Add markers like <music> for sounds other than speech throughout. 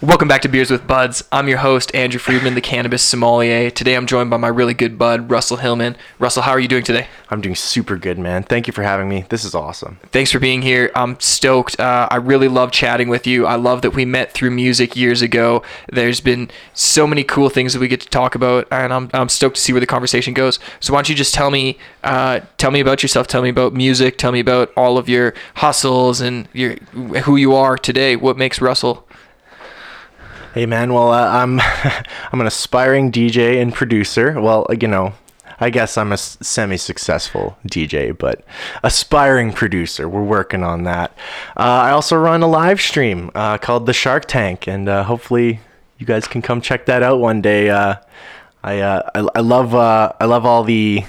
Welcome back to Beers with Buds. I'm your host, Andrew Friedman, the cannabis sommelier. Today I'm joined by my really good bud, Russell Hillman. Russell, how are you doing today? I'm doing super good, man. Thank you for having me. This is awesome. Thanks for being here. I'm stoked. Uh, I really love chatting with you. I love that we met through music years ago. There's been so many cool things that we get to talk about, and I'm, I'm stoked to see where the conversation goes. So why don't you just tell me, uh, tell me about yourself. Tell me about music. Tell me about all of your hustles and your who you are today. What makes Russell Hey man, well uh, I'm <laughs> I'm an aspiring DJ and producer. Well, uh, you know, I guess I'm a semi-successful DJ, but aspiring producer. We're working on that. Uh, I also run a live stream uh, called the Shark Tank, and uh, hopefully you guys can come check that out one day. Uh, I, I I love I love all the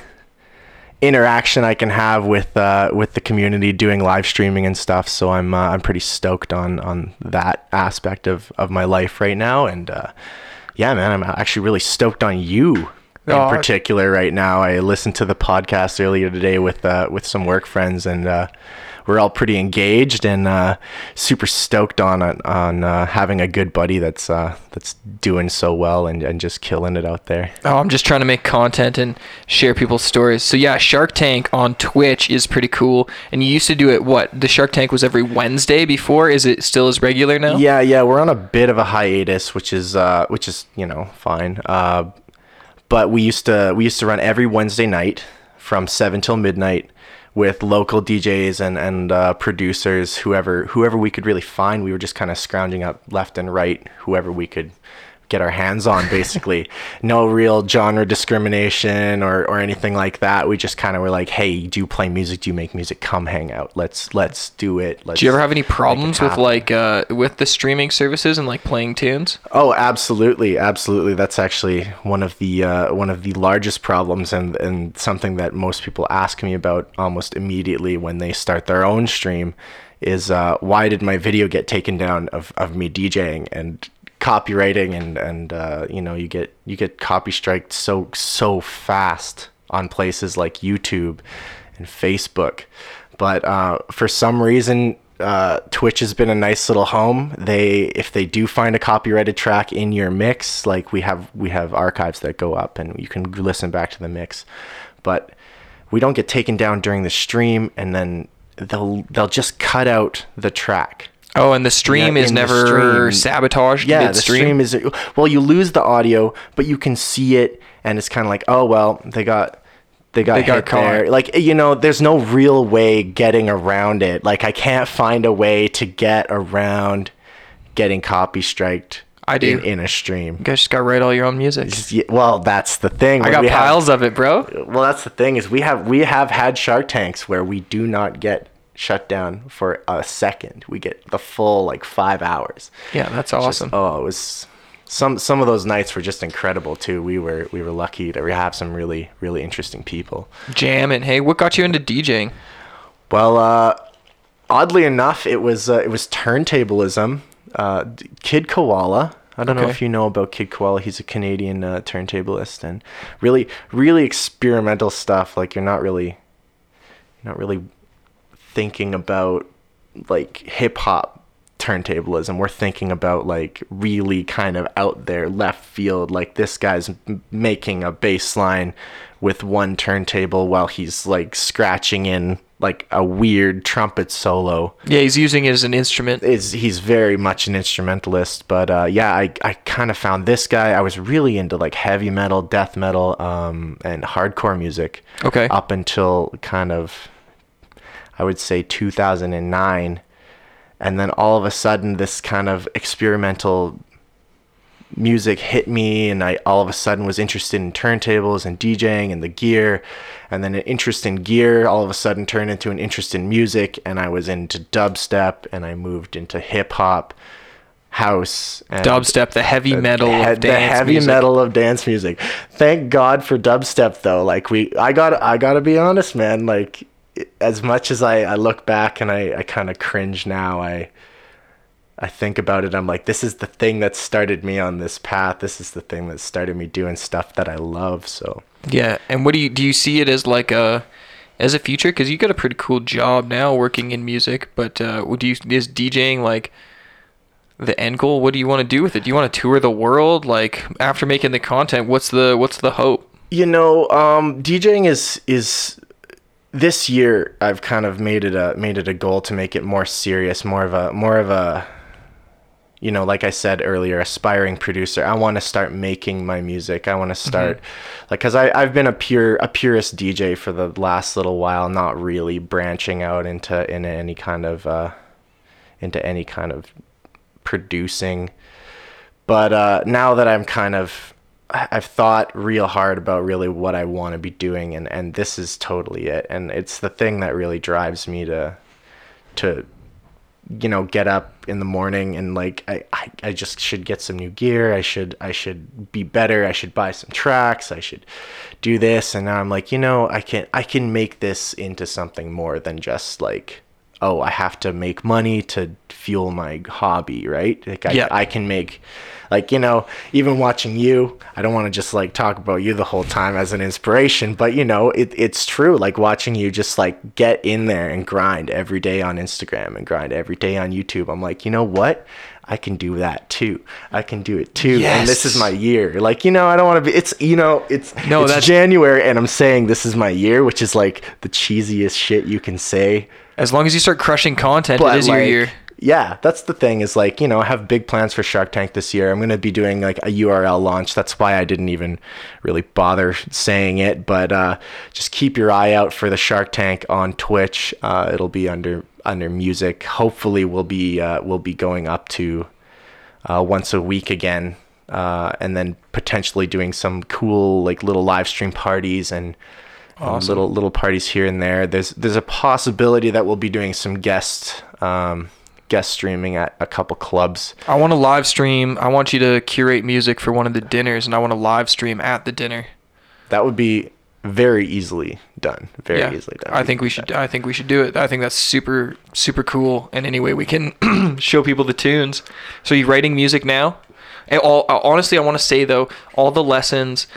interaction I can have with uh, with the community doing live streaming and stuff. So I'm uh, I'm pretty stoked on on that aspect of of my life right now. And uh, yeah, man, I'm actually really stoked on you in oh, particular right now. I listened to the podcast earlier today with uh, with some work friends and uh, we're all pretty engaged and uh, super stoked on on uh, having a good buddy that's uh, that's doing so well and, and just killing it out there. Oh, I'm just trying to make content and share people's stories. So yeah, Shark Tank on Twitch is pretty cool. And you used to do it. What the Shark Tank was every Wednesday before. Is it still as regular now? Yeah, yeah. We're on a bit of a hiatus, which is uh, which is you know fine. Uh, but we used to we used to run every Wednesday night from seven till midnight with local DJs and and uh, producers, whoever whoever we could really find. We were just kind of scrounging up left and right, whoever we could get our hands on basically. <laughs> No real genre discrimination or, or anything like that. We just kind of were like hey do you play music? Do you make music? Come hang out. Let's let's do it. Let's do you ever have any problems with like uh with the streaming services and like playing tunes? Oh absolutely. Absolutely. That's actually one of the uh, one of the largest problems and and something that most people ask me about almost immediately when they start their own stream is uh, why did my video get taken down of, of me DJing? And copywriting and and uh, you know you get you get copy striked so so fast on places like YouTube and Facebook, but uh, for some reason. Uh, Twitch has been a nice little home. They, if they do find a copyrighted track in your mix, like we have, we have archives that go up, and you can listen back to the mix. But we don't get taken down during the stream, and then they'll they'll just cut out the track Oh, and the stream yeah, is never stream. sabotaged. Yeah, the stream is well. You lose the audio, but you can see it, and it's kind of like, oh well, they got they got they hit got there. Like you know, there's no real way getting around it. Like I can't find a way to get around getting copy striked. I do in, in, a stream. You guys just got to write all your own music. well, that's the thing. I got piles have, of it, bro. Well, that's the thing is we have we have had Shark Tanks where we do not get shut down for a second. We get the full like five hours. Yeah, that's awesome. Just, oh, it was some some of those nights were just incredible too. We were we were lucky to have some really really interesting people. Jamming. Hey, what got you into DJing? Well, uh, oddly enough, it was uh, it was turntablism. Uh, Kid Koala. I don't okay. know if you know about Kid Koala. He's a Canadian uh, turntablist and really really experimental stuff. Like you're not really not really thinking about like hip hop turntablism. We're thinking about like really kind of out there left field. Like this guy's m- making a bass line with one turntable while he's like scratching in like a weird trumpet solo. Yeah, he's using it as an instrument. Is he's very much an instrumentalist, but uh, yeah, I I kind of found this guy. I was really into like heavy metal, death metal, um, and hardcore music. Okay. Up until kind of I would say 2009. And then all of a sudden, this kind of experimental music hit me, and I all of a sudden was interested in turntables and DJing and the gear. And then an interest in gear all of a sudden turned into an interest in music, and I was into dubstep, and I moved into hip hop house and dubstep the heavy metal the, of the heavy music. metal of dance music thank god for dubstep though like we i got i gotta be honest man like as much as I, I look back and I, I kind of cringe now, I I think about it. I'm like, this is the thing that started me on this path. This is the thing that started me doing stuff that I love. So yeah. And what do you do? You see it as like a as a future? Because you got a pretty cool job now working in music. But uh, do you is DJing like the end goal? What do you want to do with it? Do you want to tour the world? Like after making the content, what's the what's the hope? You know, um, DJing is is this year I've kind of made it a made it a goal to make it more serious, more of a more of a you know, like I said earlier, aspiring producer. I want to start making my music. I want to start mm-hmm. like cuz I I've been a pure a purist DJ for the last little while, not really branching out into into any kind of uh into any kind of producing. But uh now that I'm kind of I've thought real hard about really what I want to be doing and and this is totally it. And it's the thing that really drives me to to you know get up in the morning and like I, I, I just should get some new gear. I should I should be better. I should buy some tracks. I should do this. And now I'm like you know I can I can make this into something more than just like oh I have to make money to fuel my hobby right? Like I. I can make like you know even watching you i don't want to just like talk about you the whole time as an inspiration but you know it, it's true like watching you just like get in there and grind every day on instagram and grind every day on youtube i'm like you know what I can do that too. I can do it too. Yes. And this is my year. Like, you know, I don't want to be it's you know, it's no, it's that's January and I'm saying this is my year, which is like the cheesiest shit you can say. As long as you start crushing content, but it is like, your year yeah, that's the thing is like, you know, I have big plans for Shark Tank this year. I'm going to be doing like a URL launch. That's why I didn't even really bother saying it, but uh, just keep your eye out for the Shark Tank on Twitch. Uh, it'll be under under music. Hopefully we'll be uh, we'll be going up to uh, once a week again. Uh, and then potentially doing some cool like little live stream parties and awesome. little little parties here and there. There's there's a possibility that we'll be doing some guest um, guest streaming at a couple clubs. I want to live stream. I want you to curate music for one of the dinners, and I want to live stream at the dinner. That would be very easily done. Very yeah, easily done. I think we should. I think we should do it. I think that's super super cool. And anyway, we can <clears throat> show people the tunes. So you writing music now? And all honestly, I want to say though, all the lessons.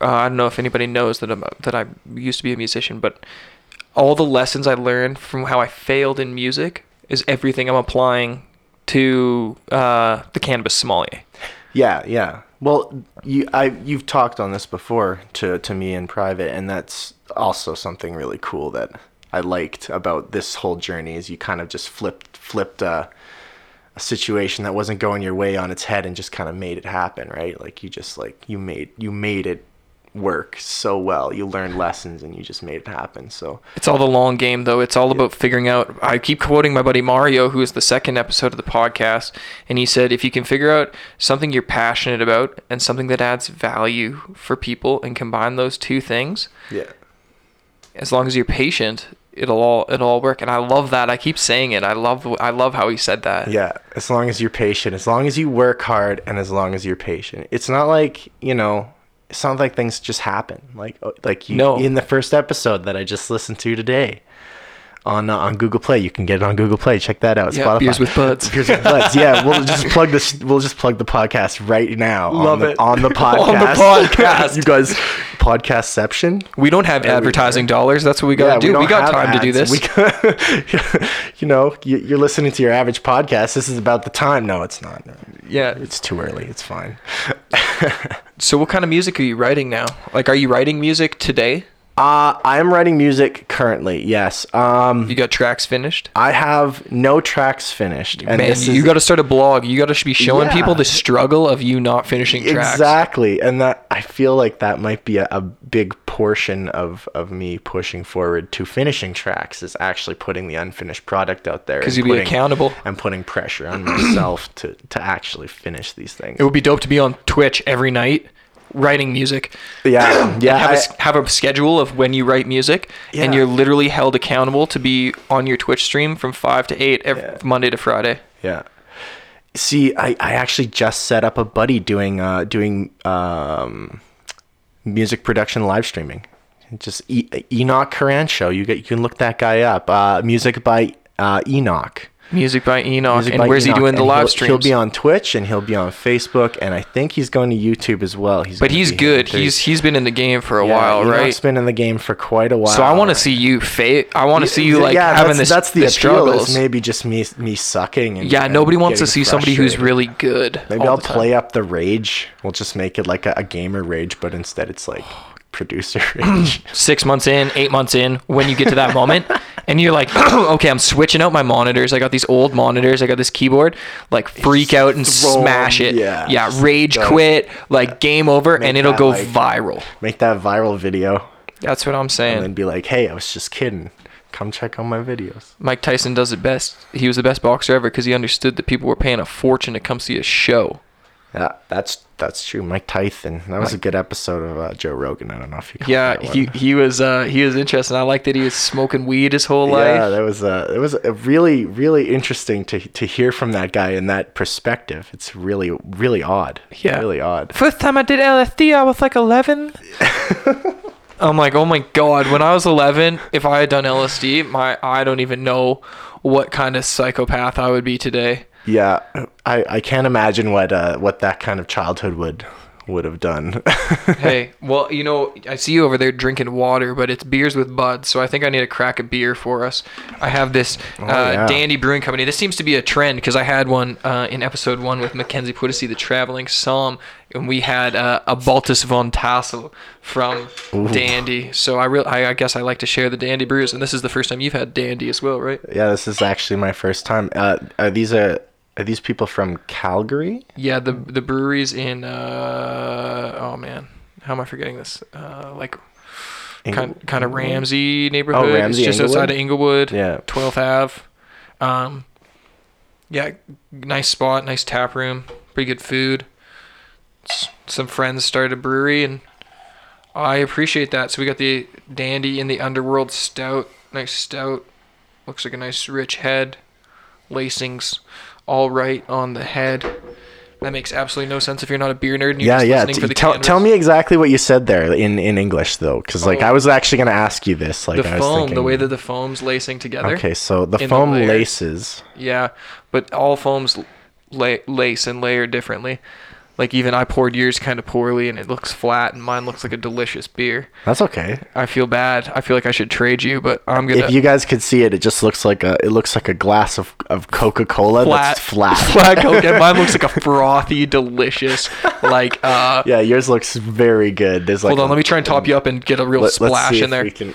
Uh, I don't know if anybody knows that I'm, that I used to be a musician, but all the lessons I learned from how I failed in music is everything I'm applying to uh, the cannabis sommelier. Yeah, yeah. Well, you I you've talked on this before to to me in private, and that's also something really cool that I liked about this whole journey. Is you kind of just flipped flipped a, a situation that wasn't going your way on its head and just kind of made it happen, right? Like you just like you made you made it work so well. You learned lessons and you just made it happen. So it's all the long game, though. It's all yeah. about figuring out. I keep quoting my buddy Mario, who is the second episode of the podcast, and he said, if you can figure out something you're passionate about and something that adds value for people, and combine those two things, yeah, as long as you're patient. It'll all it'll all work, and I love that. I keep saying it. I love I love how he said that. Yeah, as long as you're patient, as long as you work hard, and as long as you're patient. It's not like you know it sounds like things just happen. Like uh, like you, no. in the first episode that I just listened to today on uh, on Google Play. You can get it on Google Play. Check that out. Yeah, Spotify. Beers with Buds. Beers with Buds. Yeah, we'll just <laughs> plug this. We'll just plug the podcast right now. Love on it on the podcast. <laughs> on the podcast. <laughs> you guys, podcastception. We don't have advertising dollars. That's what we got to yeah, do. We, we got time ads. to do this. Got, you know, you, are listening to your average podcast. This is about the time. No, it's not. Yeah, it's too early. It's fine. So what kind of music are you writing now? Like, are you writing music today? Uh, I am writing music currently. Yes. Um, you got tracks finished? I have no tracks finished. And Man, you got to start a blog. You got to be showing yeah. people the struggle of you not finishing tracks. Exactly, and that I feel like that might be a, a big portion of of me pushing forward to finishing tracks is actually putting the unfinished product out there. Because you be accountable. and putting pressure on myself to to actually finish these things. It would be dope to be on Twitch every night writing music. Yeah, <clears throat> yeah. have, I, have a schedule of when you write music, yeah. and you're literally held accountable to be on your Twitch stream from five to eight every, yeah. Monday to Friday. Yeah. See, I, I actually just set up a buddy doing uh, doing um, music production live streaming. Just e- Enoch Karan show. You get you can look that guy up. Uh, music by uh, Enoch. Music by Enoch. Music and by where's Enoch, he doing the and live he'll. He'll be on Twitch and he'll be on Facebook, and I think he's going to YouTube as well. He's but he's good. He's he's been in the game for a Yeah, while, Enoch's right? He's been in the game for quite a while. So I want to see you fa I want to see you like yeah, having that's, this That's the appeal. struggles. Maybe just me me sucking. And, yeah, and nobody wants to see somebody who's really good. Maybe I'll the play up the rage. We'll just make it like a, a gamer rage, but instead it's like producer <clears throat> six months in, eight months in, when you get to that <laughs> moment, and you're like, <clears throat> okay, I'm switching out my monitors. I got these old monitors. I got this keyboard. Like, freak out and throw 'em, smash it. yeah, yeah, just rage go. quit. Like game over, and it'll that, go like- viral. make that viral video That's what I'm saying. and then be like, "Hey, I was just kidding. Come check out my videos." Mike Tyson does it best. He was the best boxer ever because he understood that people were paying a fortune to come see a show. Yeah, that's that's true. Mike Tyson. That was a good episode of uh, Joe Rogan. I don't know if you. Yeah, he he was uh, he was interesting. I like that he was smoking weed his whole Yeah, life. Yeah, that was uh, it was a really really interesting to to hear from that guy in that perspective. It's really really odd. Yeah. really odd. First time I did LSD, I was like 11. <laughs> I'm like, oh my god! When I was 11, if I had done LSD, my I don't even know what kind of psychopath I would be today. Yeah, I I can't imagine what uh what that kind of childhood would would have done. <laughs> hey, well, you know, I see you over there drinking water, but it's beers with buds, so I think I need to crack a beer for us. I have this uh, yeah. Dandy Brewing Company. This seems to be a trend because I had one uh, in episode one with Mackenzie Puddesy, the traveling psalm, and we had uh, a Baltus von Tassel from Dandy. So I real I, I guess I like to share the Dandy brews, and this is the first time you've had Dandy as well, right? yeah, this is actually my first time. Uh, are these are are these people from Calgary? Yeah, the the breweries in uh, oh man, how am I forgetting this? Uh, like kind kind of Ramsay neighborhood. Oh, Ramsay, it's just outside of Inglewood. Yeah. 12th Ave. Um, yeah, nice spot, nice tap room, pretty good food. S- Some friends started a brewery, and I appreciate that. So we got the Dandy in the Underworld Stout, nice stout. Looks like a nice rich head. Lacings all right on the head. That makes absolutely no sense if you're not a beer nerd. And you're Yeah, just yeah. listening for T- the tell, tell me exactly what you said there in, in English though, because like Oh. I was actually gonna ask you this. Like the I was foam, thinking, the way that the foam's lacing together. Okay, so the in the foam laces. Yeah, but all foams la- lace and layer differently. Like even I poured yours kind of poorly, and it looks flat, and mine looks like a delicious beer. That's okay. I feel bad. I feel like I should trade you, but I'm gonna If you guys could see it, it just looks like a it looks like a glass of, of Coca Cola flat, that's flat. <laughs> flat Coke. and mine looks like a <laughs> frothy, delicious. Like, uh, Yeah, yours looks very good. There's like hold on, a- let me try and top you up and get a real let- let's splash see in if there. we can-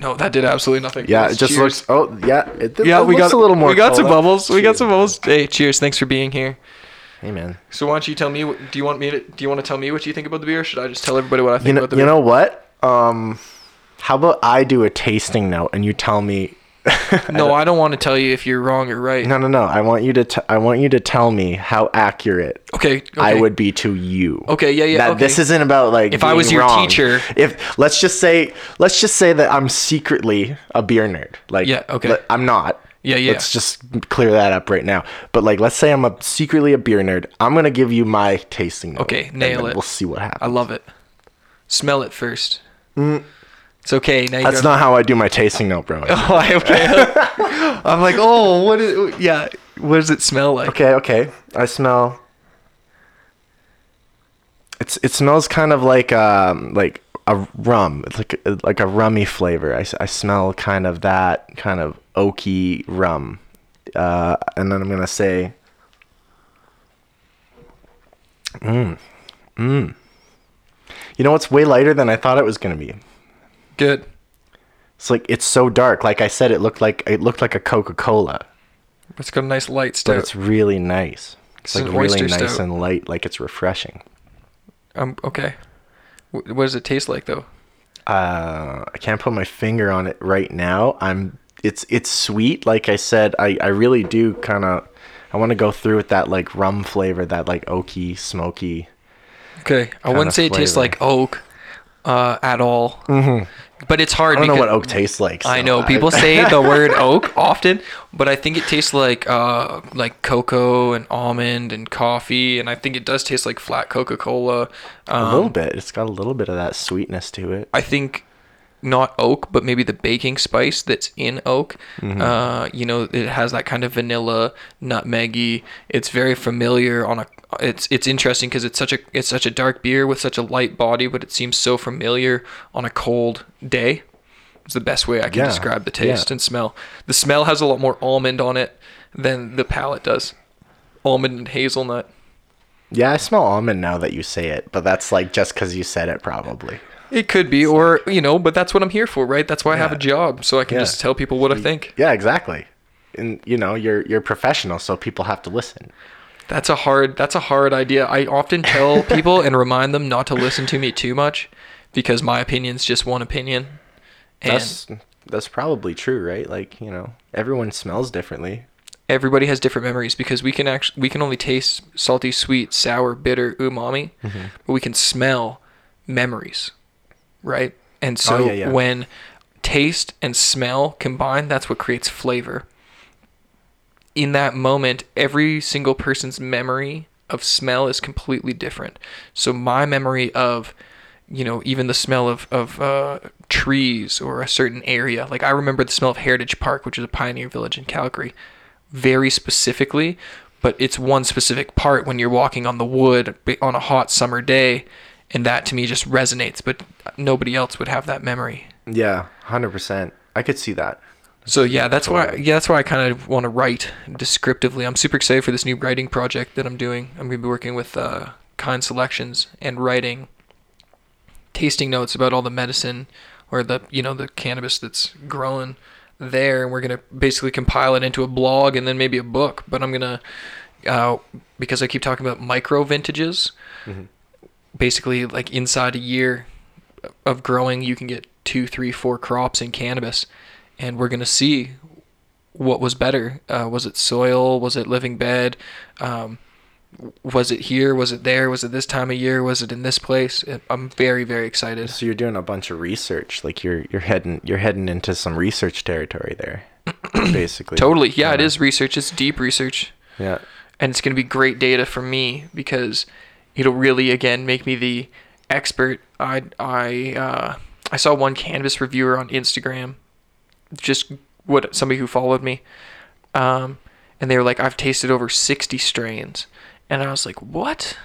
No, that did absolutely nothing. yeah, Cheers. it just looks. Oh, yeah. It, it Yeah, we looks got a little more. We got some bubbles. We got some bubbles. Hey, cheers! Thanks for being here. Hey man, So why don't you tell me? Do you want me to? Do you want to tell me what you think about the beer? Or should I just tell everybody what I think you know, about the beer? you know what? Um, how about I do a tasting note and you tell me? <laughs> no, I don't want to tell you if you're wrong or right. No, no, no. I want you to. T- I want you to tell me how accurate Okay, okay. I would be to you. Okay, yeah, yeah. That okay. this isn't about like If I was your wrong. teacher- If let's just say let's just say that I'm secretly a beer nerd. Like Yeah, okay. I'm not. Yeah, yeah. Let's just clear that up right now. But like let's say I'm a secretly a beer nerd. I'm going to give you my tasting note. Okay, and nail then it. We'll see what happens. I love it. Smell it first. Mm. It's okay. Now you That's not how I do my tasting note, bro. <laughs> Oh, I- okay. <laughs> I'm like, oh, what is? Yeah, what does it smell like? Okay, okay. I smell. It's it smells kind of like um like a rum. It's like a, like a rummy flavor. I, I smell kind of that kind of oaky rum. Uh, and then I'm gonna say. Mmm, mmm. You know what's way lighter than I thought it was gonna be. Good. It's like it's so dark. Like I said, it looked like it looked like a Coca Cola, It's got a nice light but it's really nice. It's It's like really nice stout. and light. Like it's refreshing. Um. Okay. Wh- What does it taste like though? uh I can't put my finger on it right now. I'm it's it's sweet. Like I said, I I really do kind of I want to go through with that like rum flavor, that like oaky, smoky. Okay, I wouldn't say it tastes like oak, uh, at all. Mm-hmm. But it's hard. I don't know what oak tastes like. I so know people say the <laughs> word oak often, but I think it tastes like uh like cocoa and almond and coffee, and I think it does taste like flat Coca Cola. Um, a little bit. It's got a little bit of that sweetness to it. I think not oak, but maybe the baking spice that's in oak. Uh, you know, it has that kind of vanilla, nutmeggy. It's very familiar on a. It's it's interesting because it's such a it's such a dark beer with such a light body, but it seems so familiar on a cold day. It's the best way I can Yeah, describe the taste yeah. and smell. The smell has a lot more almond on it than the palate does. Almond and hazelnut. Yeah, I smell almond now that you say it, but that's like just because you said it, probably. It could be, or you know, but that's what I'm here for, right? That's why I have a job, so I can Yeah. just tell people what I think. Yeah, exactly. And you know, you're you're professional, so people have to listen. That's a hard. That's a hard idea. I often tell <laughs> people and remind them not to listen to me too much, because my opinion's just one opinion. And That's that's probably true, right? Like you know, everyone smells differently. everybody has different memories because we can actually we can only taste salty, sweet, sour, bitter, umami, Mm-hmm. but we can smell memories, right? And so Oh, yeah, yeah. when taste and smell combine, that's what creates flavor. In that moment, every single person's memory of smell is completely different. So my memory of you know, even the smell of, of uh, trees or a certain area. Like I remember the smell of Heritage Park, which is a pioneer village in Calgary, very specifically, but it's one specific part when you're walking on the wood on a hot summer day, and that to me just resonates. But nobody else would have that memory. Yeah, hundred percent. I could see that. So yeah, that's why yeah, that's why I kind of want to write descriptively. I'm super excited for this new writing project that I'm doing. I'm going to be working with uh, Kind Selections and writing tasting notes about all the medicine or the you know the cannabis that's growing there, and we're going to basically compile it into a blog and then maybe a book. But I'm gonna uh, because I keep talking about micro vintages. Basically, like inside a year of growing, you can get two, three, four crops in cannabis, and we're gonna see what was better. Uh, was it soil? Was it living bed? Um, was it here? Was it there? Was it this time of year? Was it in this place? Uh, I'm very, very excited. So you're doing a bunch of research. Like you're you're heading you're heading into some research territory there, <clears throat> basically. Totally, yeah, it is research. It's deep research, Yeah. and it's gonna be great data for me because it'll really again make me the expert. I I uh, I saw one cannabis reviewer on Instagram, just what somebody who followed me, um, and they were like, "I've tasted over sixty strains," and I was like, "What?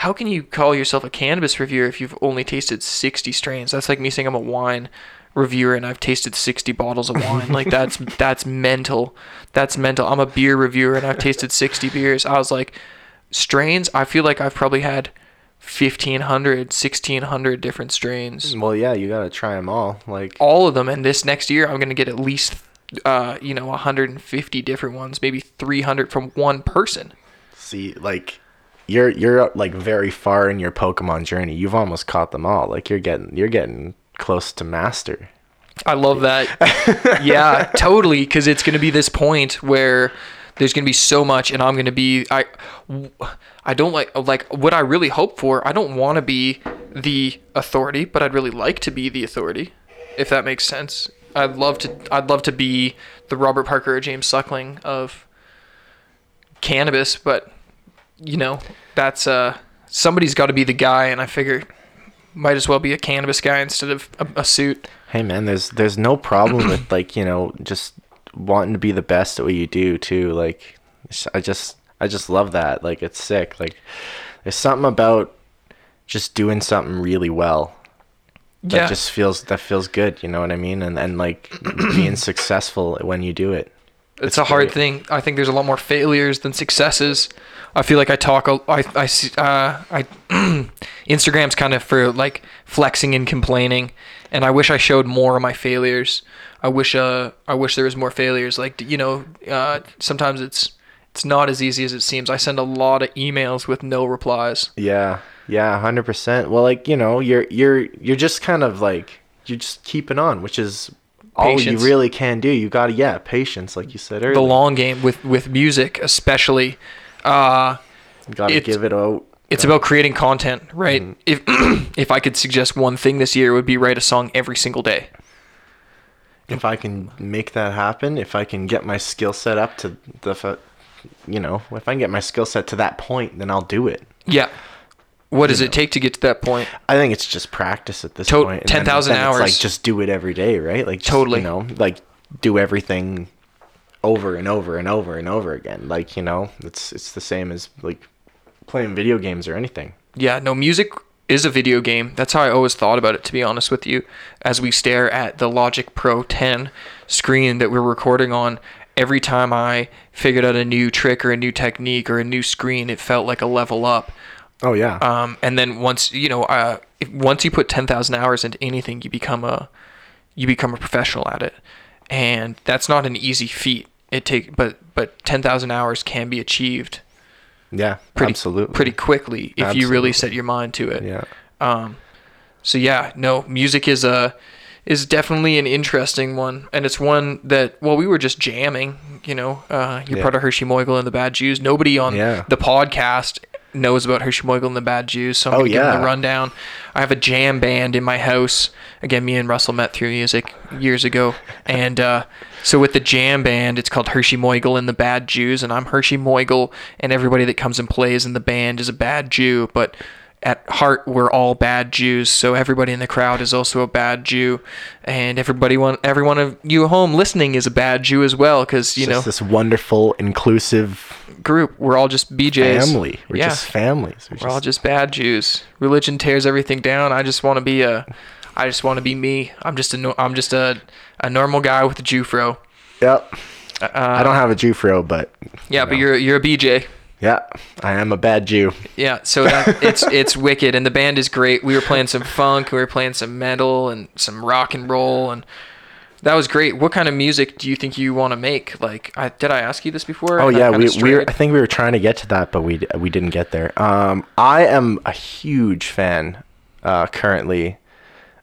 How can you call yourself a cannabis reviewer if you've only tasted sixty strains? That's like me saying I'm a wine." reviewer and I've tasted 60 bottles of wine. Like that's <laughs> that's mental. That's mental. I'm a beer reviewer and I've tasted 60 beers. I was like strains, I feel like I've probably had 1500, 1600 different strains. Well, yeah, you gotta try them all. Like All of them and this next year I'm to get at least uh, you know, 150 different ones, maybe 300 from one person. see, like you're you're like very far in your Pokemon journey. You've almost caught them all. Like you're getting you're getting close to master. I love that. <laughs> yeah, totally. Because it's to be this point where there's to be so much, and I'm to be I. I don't like like what I really hope for. I don't want to be the authority, but I'd really like to be the authority, if that makes sense. I'd love to. I'd love to be the Robert Parker or James Suckling of cannabis, but you know that's uh somebody's got to be the guy, and I figure might as well be a cannabis guy instead of a, a suit. Hey man, there's there's no problem with like you know just wanting to be the best at what you do too. Like I just I just love that. Like it's sick. Like there's something about just doing something really well that Yeah. just feels that feels good. You know what I mean? And and like being successful when you do it. it's, a hard thing. I think there's a lot more failures than successes. I feel like I talk. a- I I see. Uh, I <clears throat> Instagram's kind of for like flexing and complaining, and I wish I showed more of my failures. I wish. Uh, I wish there was more failures. Like you know, uh, sometimes it's it's not as easy as it seems. I send a lot of emails with no replies. Yeah, yeah, hundred percent. Well, like you know, you're you're you're just kind of like you're just keeping on, which is all Patience. you really can do. You got to yeah, patience, like you said earlier. The long game with with music, especially. Uh, got to give it out. it's about creating content, right? Mm-hmm. If <clears throat> if I could suggest one thing this year, it would be write a song every single day. If I can make that happen, if I can get my skill set up to the, you know, if I can get my skill set to that point, then I'll do it. Yeah, What does it take to get to that point? I think it's just practice at this To- point. and 10,000 hours. Like just do it every day, right? Like just, Totally. You know, like do everything over and over and over and over again. Like you know, it's it's the same as like playing video games or anything. Yeah, no, music is a video game. That's how I always thought about it, to be honest with you. As we stare at the Logic Pro 10 screen that we're recording on, every time I figured out a new trick or a new technique or a new screen, it felt like a level up. Oh yeah. Um, and then once you know, uh, if, once you put ten thousand hours into anything, you become a you become a professional at it, and that's not an easy feat. It take but but ten thousand hours can be achieved yeah. pretty absolutely. pretty quickly if you really set your mind to it. Yeah. Um, so yeah, no, music is a is definitely an interesting one, and it's one that well, we were just jamming. You know, uh, you're Yeah. part of Hershey Moigel and the Bad Jews. Nobody on Yeah. the podcast knows about Hershey Moigel and the Bad Jews, so I'm Oh, gonna give them the rundown. I have a jam band in my house. Again, me and Russell met through music years ago, <laughs> and uh, so with the jam band, it's called Hershey Moigel and the Bad Jews, and I'm Hershey Moigel, and everybody that comes and plays in the band is a bad Jew, but at heart we're all bad Jews. So everybody in the crowd is also a bad Jew, and everybody one every one of you home listening is a bad Jew as well, because you It's know this wonderful, inclusive group we're all just BJs. family. We're yeah, just families. We're we're all just bad Jews. Religion tears everything down. I just want to be a, I just want to be me. I'm just a no, I'm just a a normal guy with a Jew fro. Yep. Uh, I don't have a Jew fro, but Yeah, but you're you're a BJ. Yeah, I am a bad Jew. Yeah, so that, it's it's <laughs> wicked, and the band is great. We were playing some funk, we were playing some metal, and some rock and roll, and that was great. What kind of music do you think you want to make? Like, I, did I ask you this before? Oh yeah, we we strayed? I think we were trying to get to that, but we we didn't get there. Um, I am a huge fan uh, currently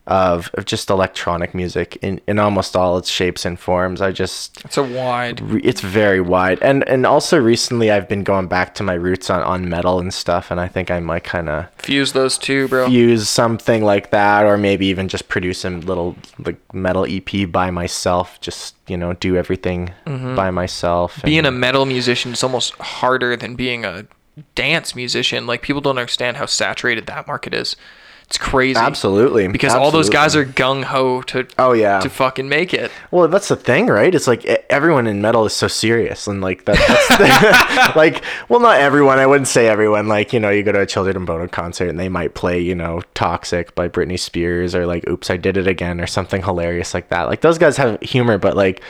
of, of just electronic music in, in almost all its shapes and forms. I just It's a wide. re- it's very wide, and and also recently I've been going back to my roots on on metal and stuff, and I think I might kind of Fuse those two, bro. use something like that, or maybe even just produce a little like metal EP by myself. Just you know, do everything by myself. Mm-hmm. Being and- a metal musician is almost harder than being a dance musician. Like people don't understand how saturated that market is. It's crazy. Absolutely, Because all those guys are gung ho to Oh yeah. to fucking make it. Well, that's the thing, right? It's like everyone in metal is so serious, and like that, that's the, <laughs> <laughs> like, well, not everyone. I wouldn't say everyone. Like, you know, you go to a Children of Bodom concert, and they might play, you know, "Toxic" by Britney Spears, or like "Oops, I Did It Again," or something hilarious like that. Like those guys have humor, but like,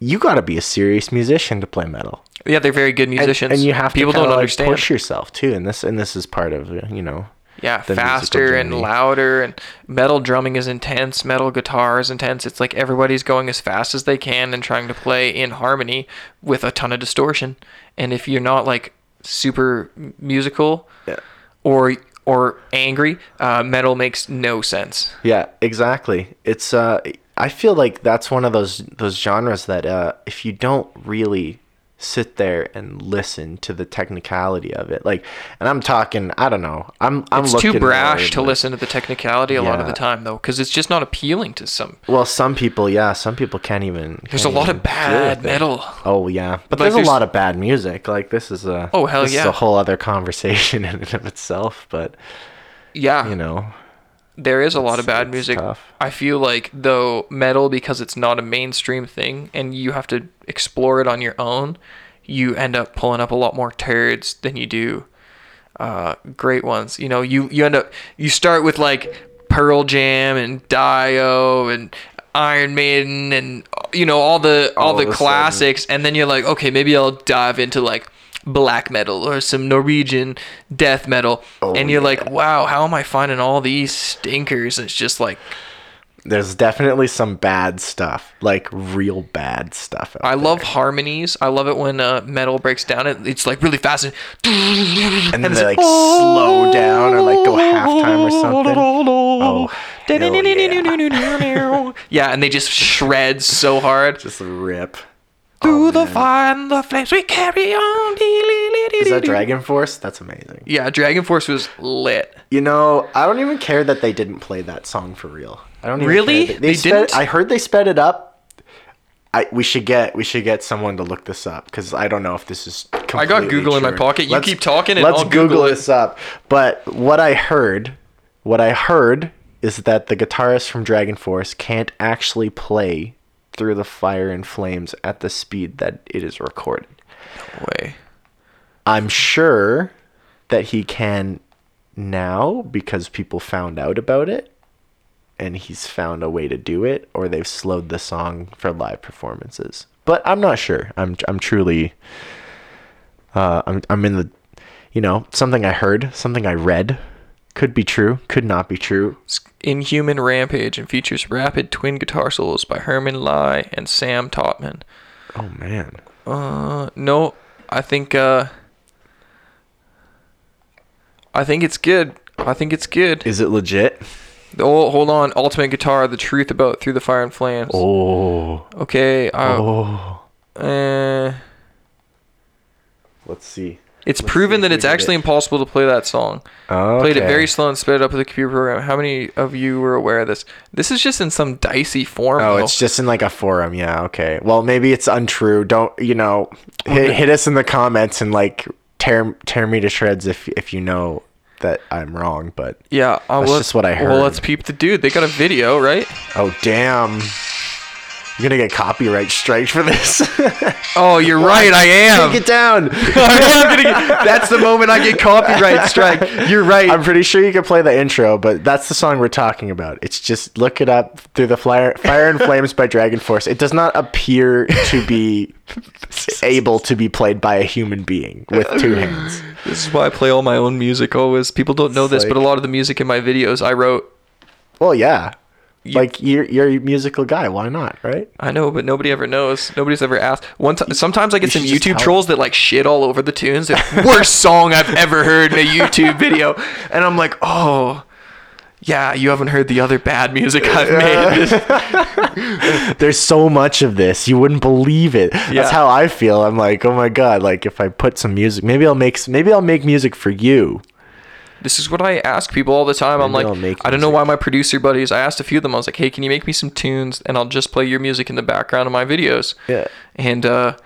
you got to be a serious musician to play metal. Yeah, they're very good And, musicians. and you have people to kinda, don't like, understand. push yourself too, and this and this is part of you know. Yeah, faster and louder, and metal drumming is intense. Metal guitar is intense. It's like everybody's going as fast as they can and trying to play in harmony with a ton of distortion. And if you're not like super musical Yeah. or or angry, uh, metal makes no sense. Yeah, exactly. It's uh I feel like that's one of those those genres that uh if you don't really sit there and listen to the technicality of it. Like and I'm talking I don't know. I'm I'm It's too brash to listen to the technicality a lot of the time, though, because it's just not appealing to some. Well, some people, yeah, some people can't even There's a can't lot of bad metal. Oh yeah, but Like, there's, there's- a lot of bad music. Like this is a Oh, hell this is yeah. a whole other <laughs> conversation in and of itself. But Yeah, you know, There is a lot of bad music. tough. I feel like though metal because it's not a mainstream thing and you have to explore it on your own, you end up pulling up a lot more turds than you do uh, great ones. You know, you you end up you start with like Pearl Jam and Dio and Iron Maiden and you know all the all, All the a sudden. classics and then you're like, okay, maybe I'll dive into like black metal or some Norwegian death metal. Oh, and you're yeah. like, wow, how am I finding all these stinkers? And it's just like there's definitely some bad stuff, like real bad stuff. I love harmonies. I love it when uh, metal breaks down. It, it's like really fast and, and then it's they like slow down or like go halftime or something. Oh, yeah. <laughs> yeah, and they just shred so hard. Just rip. Through Oh, the fire and the flames, we carry on. Is that Dragon Force? That's amazing. Yeah, Dragon Force was lit. You know, I don't even care that they didn't play that song for real. I don't even Really? care. They sped- didn't? I heard they sped it up. I we should get we should get someone to look this up because I don't know if this is. I got Google in my pocket. You keep talking and let's I'll Google it. this up. But what I heard, what I heard is that the guitarist from Dragon Force can't actually play through the fire and flames at the speed that it is recorded. Way. I'm sure that he can now because people found out about it and he's found a way to do it or they've slowed the song for live performances. But I'm not sure. I'm I'm truly uh I'm I'm in the you know, something I heard, something I read could be true, could not be true. Inhuman Rampage and features rapid twin guitar solos by Herman Li and Sam Totman. Oh man. Uh, no, I think uh, I think it's good. I think it's good. Is it legit? Oh, hold on. Ultimate Guitar: The Truth About Through the Fire and Flames. Oh. Okay. Uh, Oh. eh, Let's see. It's Let's proven that it's actually it. impossible to play that song. Okay. Played it very slow and sped it up with a computer program. How many of you were aware of this? This is just in some dicey form. Oh, though. it's just in like a forum. Yeah. Okay. Well, maybe it's untrue. Don't you know? Hit, hit us in the comments and like tear tear me to shreds if if you know that I'm wrong. But yeah. Uh, That's well, just what I heard. Well, let's peep the dude. They got a video, right? oh damn, you're gonna get copyright strikes for this. <laughs> Oh, you're right. I am. Take it down. <laughs> I am gonna get- <laughs> that's the moment I get copyright strike. You're right. I'm pretty sure you could play the intro, but that's the song we're talking about. It's just look it up through the Fire, Fire and Flames by Dragon Force. It does not appear to be able to be played by a human being with two hands. This is why I play all my own music always. People don't know It's this, like- but a lot of the music in my videos I wrote. Well, yeah. Like you're you're a musical guy. Why not? Right? I know, but nobody ever knows. Nobody's ever asked. One time, sometimes I get You some YouTube trolls that like shit all over the tunes. The <laughs> worst song I've ever heard in a YouTube video, and I'm like, oh, yeah, you haven't heard the other bad music I've made. <laughs> <laughs> There's so much of this. You wouldn't believe it. Yeah. That's how I feel. I'm like, oh my god. Like if I put some music, maybe I'll make maybe I'll make music for you. This is what I ask people all the time. I'm like, I'll make I don't know why my producer buddies. I asked a few of them. I was like, hey, can you make me some tunes, and I'll just play your music in the background of my videos. Yeah. and uh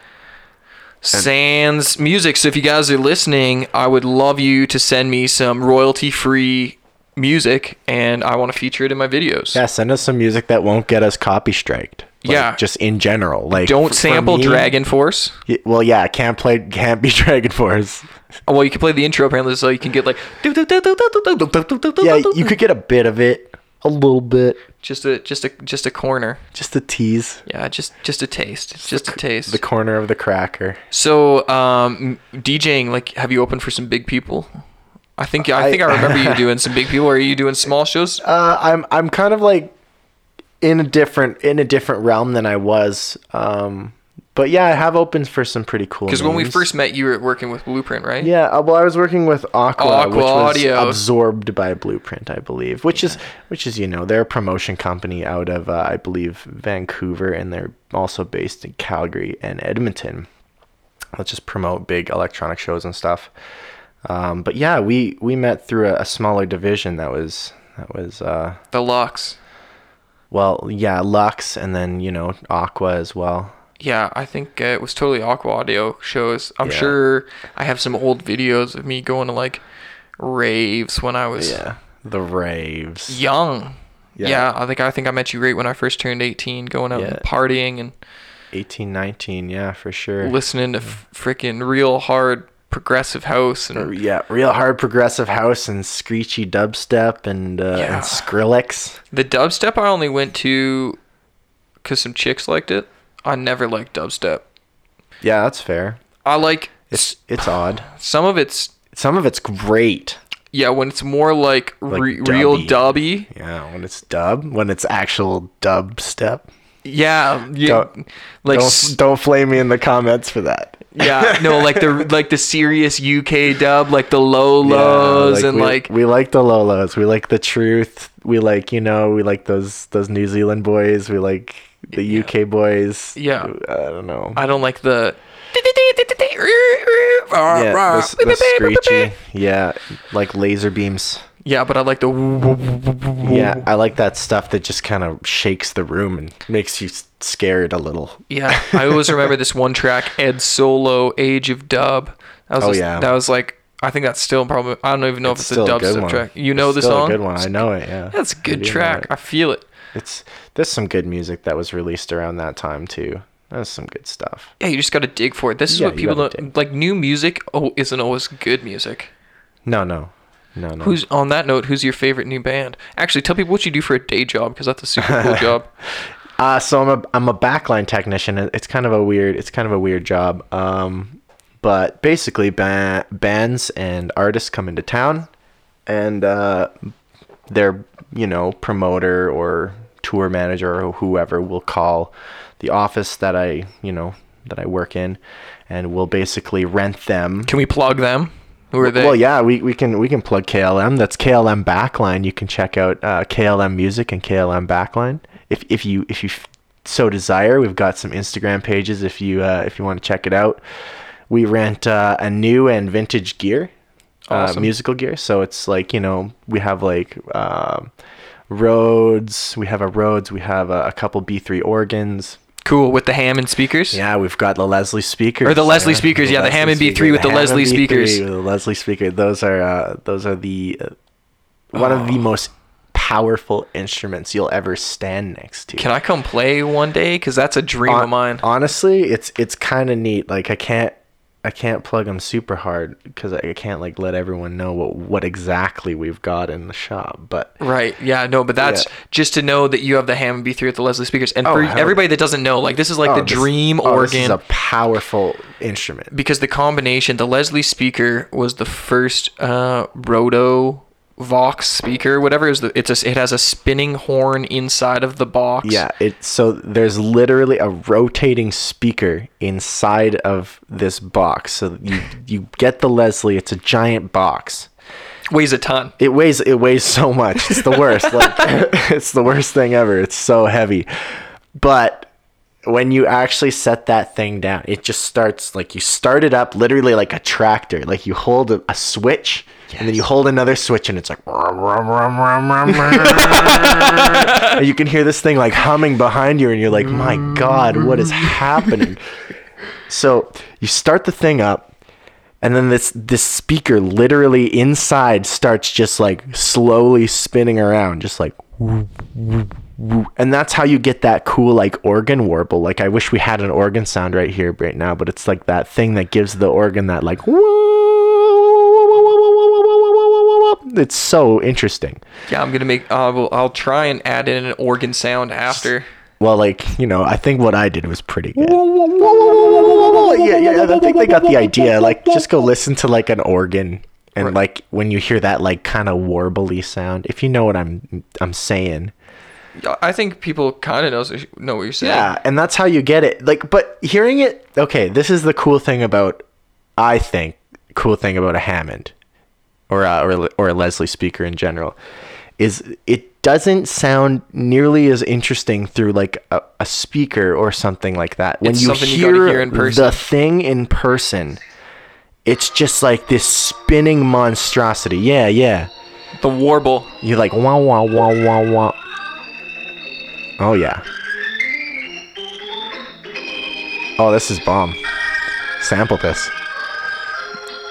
Sans Music. So if you guys are listening, I would love you to send me some royalty free music and I want to feature it in my videos. Yeah, send us some music that won't get us copy striked. Like, Yeah. just in general. Like Don't f- for sample me- Dragon Force. Y- Well, yeah, can't play, can't be <laughs> Dragon Force. Oh, well, you can play the intro apparently, so you can get like Yeah, you could get a bit of it, a little bit, just a just a just a corner. just a tease, Yeah, just just a taste, just a taste. the corner of the cracker. So, um, DJing, like, have you opened for some big people? I think I, I- think I remember you doing some big people. Are you doing small shows? Uh, I'm I'm kind of like in a different in a different realm than I was. Um, but yeah, I have opened for some pretty cool. Because when we first met, you were working with Blueprint, right? Yeah, uh, well, I was working with Aqua, Aqua which was Audio. absorbed by Blueprint, I believe. Which is, which is, you know, they're a promotion company out of, uh, I believe, Vancouver, and they're also based in Calgary and Edmonton. Let's just promote big electronic shows and stuff. Um, but yeah, we we met through a, a smaller division that was that was uh, The Lux. well, yeah, Lux, and then you know Aqua as well. Yeah, I think uh, it was totally Aqua Audio shows. I'm Yeah. sure I have some old videos of me going to like raves when I was Yeah, the raves. young. Yeah. Yeah. I think I think I met you right when I first turned 18, going out Yeah. and partying and Eighteen, nineteen, yeah, for sure. listening to f- freaking real hard progressive house and Yeah, real hard progressive house and screechy dubstep and uh, Yeah. and Skrillex. the dubstep I only went to because some chicks liked it. I never liked dubstep. Yeah, that's fair. I like It's it's odd. some of it's Some of it's great. yeah when it's more like, Like re- real dubby. Yeah, when it's dub, when it's actual dubstep. Yeah, yeah, Don't- like don't don't flame me in the comments for that. yeah, no, like the <laughs> like the serious UK dub, like the Lolos and we, like we like the Lolos. We like the truth. We like you know we like those those New Zealand boys. We like the UK boys. Yeah. I don't know. I don't like the yeah, the, the screechy. Yeah, like laser beams. Yeah, but I like the. Yeah, I like that stuff that just kind of shakes the room and makes you scared a little. Yeah, I always remember this one track, Ed Solo, Age of Dub. That was Oh, just- yeah. that was like I think that's still probably I don't even know if it's a dubstep track. You know the Still song? A good one. I know it. Yeah. That's a good track. I feel it. It's there's some good music that was released around that time too. That's some good stuff. Yeah, you just got to dig for it. This is Yeah, what people don't dig. like. New music oh isn't always good music. No, no, no, no. Who's on that note? Who's your favorite new band? Actually, tell people what you do for a day job because that's a super cool <laughs> job. Uh, so I'm a I'm a backline technician. It's kind of a weird it's kind of a weird job. Um, but basically, ba- bands and artists come into town, and uh, their you know promoter or tour manager or whoever will call the office that I you know that I work in, and we'll basically rent them. Can we plug them? Who are they? Well, yeah, we, we can we can plug KLM. That's KLM Backline. You can check out uh, KLM Music and KLM Backline if if you if you f- so desire. We've got some Instagram pages if you uh, if you want to check it out. We rent uh, a new and vintage gear, Awesome. uh, musical gear. So it's like you know we have like um, Rhodes. We have a Rhodes. We have a, a couple B3 organs. Cool with the Hammond speakers. Yeah, we've got the Leslie speakers. Or the Leslie speakers, yeah, the Hammond B3 with the Leslie B3 speakers. with the Leslie speaker. Those are uh, those are the uh, one of the most powerful instruments you'll ever stand next to. Can I come play one day? Because that's a dream Hon- of mine. Honestly, it's it's kind of neat. Like I can't I can't plug them super hard because I can't like let everyone know what what exactly we've got in the shop. But Right. Yeah. No, but that's Yeah. just to know that you have the Hammond B3 with the Leslie speakers, and Oh, for everybody that doesn't know, like this is like the oh, this- dream oh, organ. This is a powerful instrument. because the combination, the Leslie speaker was the first uh, Roto Vox speaker, whatever it is. The, it's a, it has a spinning horn inside of the box. Yeah, it so there's literally a rotating speaker inside of this box. So you you get the Leslie, it's a giant box. weighs a ton. It weighs it weighs so much. It's the worst. <laughs> like <laughs> it's the worst thing ever. It's so heavy. But when you actually set that thing down, it just starts like you start it up literally like a tractor. Like you hold a, a switch and then you hold another switch and it's like <laughs> and you can hear this thing like humming behind you and you're like, "My god, what is happening?" So, you start the thing up and then this this speaker literally inside starts just like slowly spinning around just like and that's how you get that cool like organ warble. Like i wish we had an organ sound right here right now but it's like that thing that gives the organ that like it's so interesting Yeah, I'm gonna make. Uh, well, I'll try and add in an organ sound after. well like you know i think what i did was pretty good yeah, yeah, I think they got the idea. Like, just go listen to like an organ, and Right. like when you hear that like kind of warbly sound, if you know what I'm I'm saying. I think people kind of knows know what you're saying. Yeah, and that's how you get it. Like, but hearing it, okay, this is the cool thing about, I think, cool thing about a Hammond, or a, or a- or a Leslie speaker in general, is it doesn't sound nearly as interesting through like a, a speaker or something like that. When It's you something you hear, hear in person. the thing in person, it's just like this spinning monstrosity. Yeah, yeah. The warble. You're like wah wah wah wah wah. Oh yeah. Oh, this is bomb. Sample this.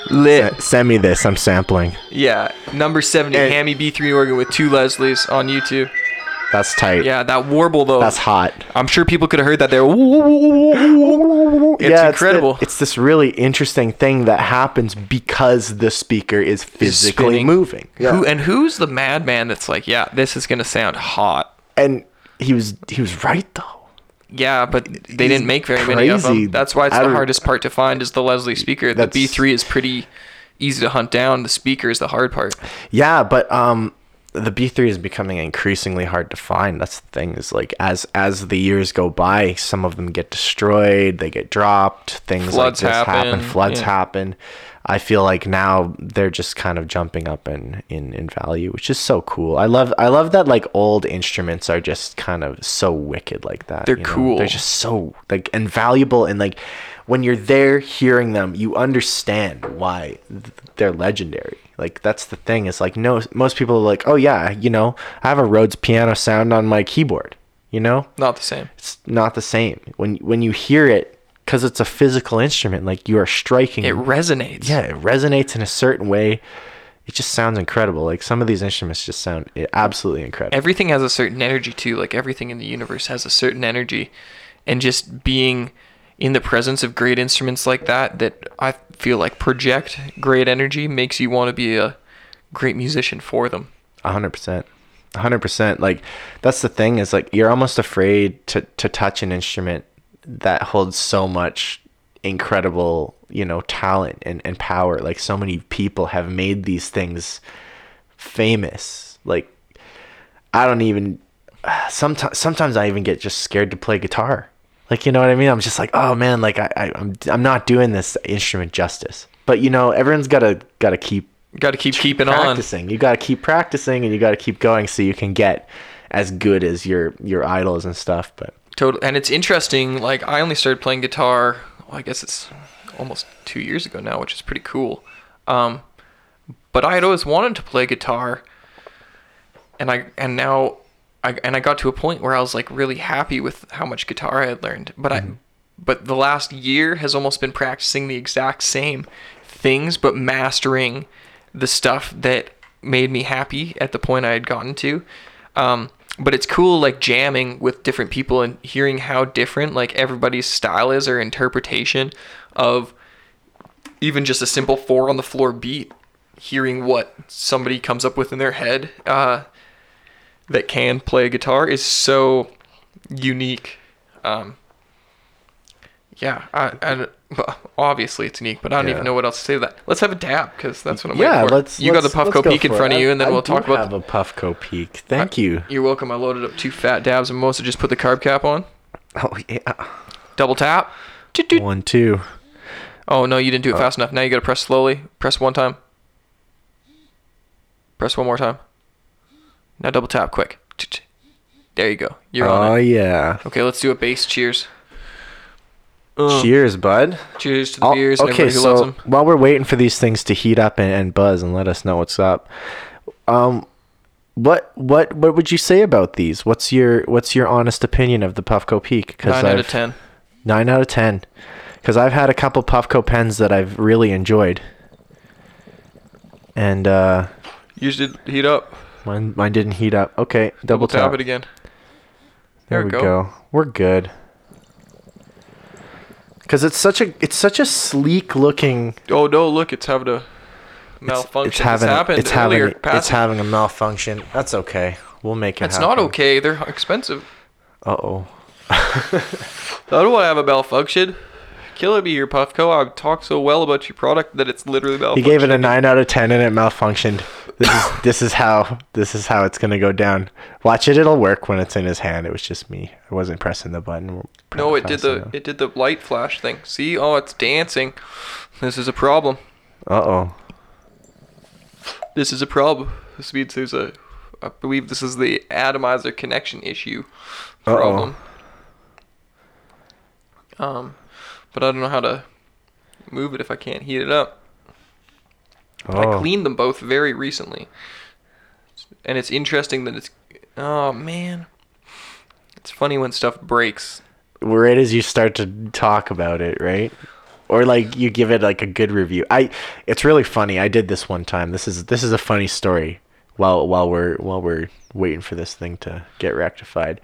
Lit. S- Send me this. I'm sampling. Yeah. Number 70, And- Hammy B3 organ with two Leslies on YouTube. That's tight. Yeah, that warble though. That's hot. I'm sure people could have heard that there. It's yeah, incredible. It's, the- it's this really interesting thing that happens because the speaker is physically spinning. moving. Who and who's the madman that's like, yeah, this is gonna sound hot. And he was he was right though. Yeah, but they didn't make very many of them. That's why it's the hardest part to find is the Leslie speaker. The B3 is pretty easy to hunt down. The speaker is the hard part. Yeah, but um, the B three is becoming increasingly hard to find. That's the thing. Is like as as the years go by, some of them get destroyed, they get dropped, things Floods like this happen, happen, floods yeah. happen. I feel like now they're just kind of jumping up in, in, in value, which is so cool. I love I love that like old instruments are just kind of so wicked like that. They're you know? cool. They're just so like and valuable and like when you're there hearing them, you understand why they're legendary. Like that's the thing. Is like no most people are like, oh yeah, you know, I have a Rhodes piano sound on my keyboard. You know, Not the same. it's not the same when when you hear it because it's a physical instrument. Like you are striking It resonates. yeah, it resonates in a certain way. It just sounds incredible. Like some of these instruments just sound eh, absolutely incredible. everything has a certain energy too like everything in the universe has a certain energy and just being in the presence of great instruments like that that i feel like project great energy makes you want to be a great musician for them A hundred percent. Hundred percent. Like that's the thing is like you're almost afraid to to touch an instrument that holds so much incredible, you know, talent and, and power. Like so many people have made these things famous. Like I don't even sometimes sometimes I even get just scared to play guitar. Like you know what I mean? I'm just like, oh man, like I, I I'm I'm not doing this instrument justice. But you know, everyone's gotta gotta keep got to keep keeping on practicing. You gotta keep practicing and you gotta keep going so you can get as good as your your idols and stuff. But Total, and it's interesting. Like I only started playing guitar. Well, I guess it's almost two years ago now, which is pretty cool. Um, but I had always wanted to play guitar, and I and now I and I got to a point where I was like really happy with how much guitar I had learned. But I, but the last year has almost been practicing the exact same things, but mastering the stuff that made me happy at the point I had gotten to. Um, but it's cool like jamming with different people and hearing how different like everybody's style is or interpretation of even just a simple four on the floor beat hearing what somebody comes up with in their head uh, that can play a guitar is so unique. Um, yeah I, I, well, obviously it's unique but i don't Yeah. even know what else to say to that let's have a dab because that's what i'm yeah, waiting for. let's. you let's- got the puffco go peak in front it. of you and then I- we'll I talk about have a Puffco peak. Thank you. you're welcome. I loaded up two fat dabs and Melissa just put the carb cap on. Oh yeah. Double tap. One two. Oh no, you didn't do it oh. fast enough. Now you gotta press slowly. Press one time. Press one more time. Now double tap quick. There you go. You're Oh on it. Oh, yeah. Okay, let's do a bass cheers. Uh, Cheers, bud. Cheers to the I'll- beers and okay, everybody who loves so while we're waiting for these things to heat up and, and buzz and let us know what's up, um, what what what would you say about these? What's your what's your honest opinion of the Puffco Peak? Nine out of ten. Nine out of ten. Because I've had a couple Puffco pens that I've really enjoyed, and uh, You should heat up. mine mine didn't heat up. Okay, Double double, tap tap. it again. There, There we we go. go. We're good. Because it's such a it's such a sleek looking. Oh no! Look, it's having a malfunction. It's having happened it's having earlier. it's having a malfunction. That's okay. We'll make it. It's not okay. They're expensive. Uh oh. <laughs> I don't want to have a malfunction. Killing me here, Puffco. I've talked so well about your product that it's literally He malfunctioning. gave it a nine out of ten and it malfunctioned. This is this is how this is how it's gonna go down. Watch it. It'll work when it's in his hand. It was just me. I wasn't pressing the button. No, it did the it did the light flash thing. See? Oh, it's dancing. This is a problem. Uh oh. This is a problem. This means there's a. I believe this is the atomizer connection issue Uh-oh. Um, but I don't know how to move it if I can't heat it up. I Oh. cleaned them both very recently, and it's interesting that it's. Oh man, it's funny when stuff breaks. right as you start to talk about it, right? Or like you give it like a good review. I it's really funny. I did this one time. This is this is a funny story while while we're while we're waiting for this thing to get rectified.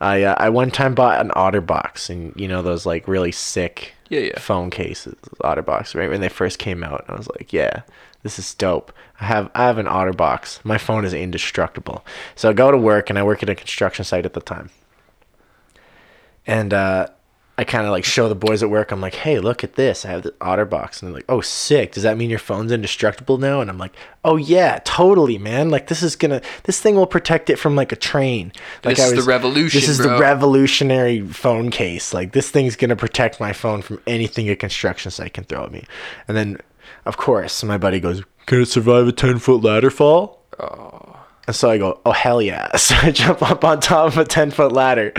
I uh, I one time bought an OtterBox and you know those like really sick Yeah, yeah. phone cases, OtterBox, right when they first came out. I was like, yeah, this is dope. I have I have an OtterBox. My phone is indestructible. So I go to work and I work at a construction site at the time and uh, I kind of like show the boys at work. I'm like, hey, look at this. I have the OtterBox, and they're like, oh, sick. Does that mean your phone's indestructible now? And I'm like, oh yeah, totally, man. Like this is gonna, this thing will protect it from like a train. Like This is the revolution, This is bro. the revolutionary phone case. Like this thing's gonna protect my phone from anything a construction site can throw at me. And then of course, my buddy goes, "Can it survive a ten foot ladder fall?" And so I go, "Oh hell yeah!" <laughs> So I jump up on top of a ten foot ladder,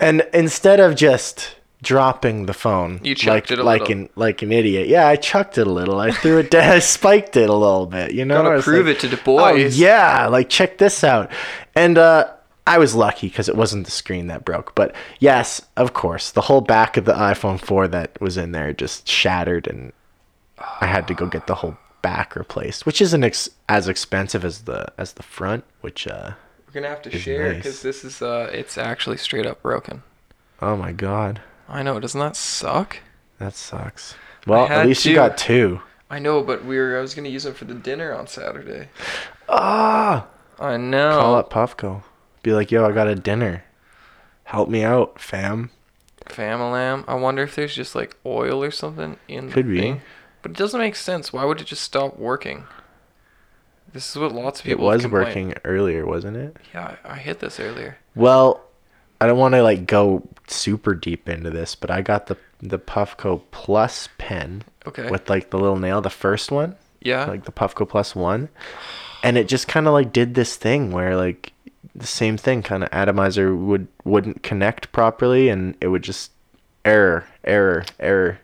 and instead of just dropping the phone, You like chucked it a like little. an like an idiot, yeah, I chucked it a little. I threw it down, I <laughs> spiked it a little bit. You know, Gotta prove like, it to the "Oh, boys." yeah, like check this out, and uh. I was lucky because it wasn't the screen that broke. But yes, of course, the whole back of the iPhone 4 that was in there just shattered, and I had to go get the whole back replaced, which isn't ex- as expensive as the as the front. Which, uh, We're gonna have to share nice. because this is uh, it's actually straight up broken. oh my god, I know, doesn't that suck? that sucks. Well, at least you got two. I know, but we were I was gonna use them for the dinner on Saturday. Ah, I know. call up Puffco. Be like, yo, I got a dinner. Help me out, fam. Famalam. I wonder if there's just like oil or something in Could the be. thing. But it doesn't make sense. Why would it just stop working? This is what lots of people. It was complain. working earlier, wasn't it? Yeah, I, I hit this earlier. Well, I don't want to like go super deep into this, but I got the the Puffco Plus pen Okay. with like the little nail, the first one. yeah. like the Puffco Plus One, and it just kind of like did this thing where like the same thing kind of atomizer would wouldn't connect properly, and it would just error, error, error,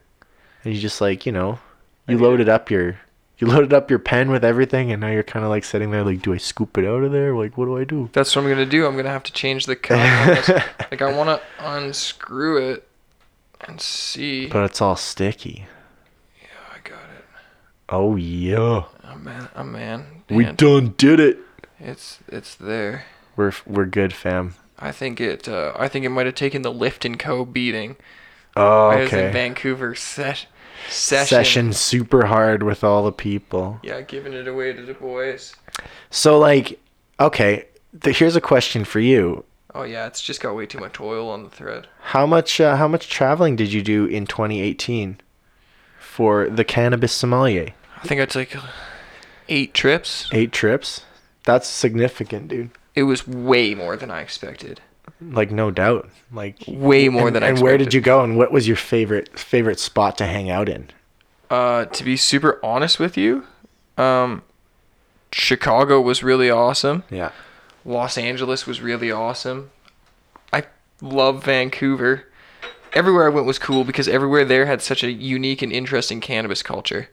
and you just like you know you I get loaded up your you loaded up your pen with everything, and now you're kind of like sitting there like, do I scoop it out of there? Like, what do I do? That's what I'm gonna do. I'm gonna have to change the cup. <laughs> like I wanna unscrew it and see. But it's all sticky. Yeah i got it. Oh yeah, Oh man, oh man. we done did it. It's it's there. We're we're good, fam. I think it. Uh, I think it might have taken the Lift and Co. beating. Oh, I was in okay. Vancouver ses- session. Session super hard with all the people. Yeah, giving it away to the boys. So like, okay, th- here's a question for you. Oh yeah, it's just got way too much oil on the thread. How much uh, how much traveling did you do in 2018 for the cannabis sommelier? I think I took eight trips. Eight trips. That's significant, dude. It was way more than I expected. Like no doubt. Like Way more and, than I And where did you go? And what was your favorite favorite spot to hang out in? Uh, to be super honest with you, um, Chicago was really awesome. Yeah. Los Angeles was really awesome. I love Vancouver. Everywhere I went was cool because everywhere there had such a unique and interesting cannabis culture.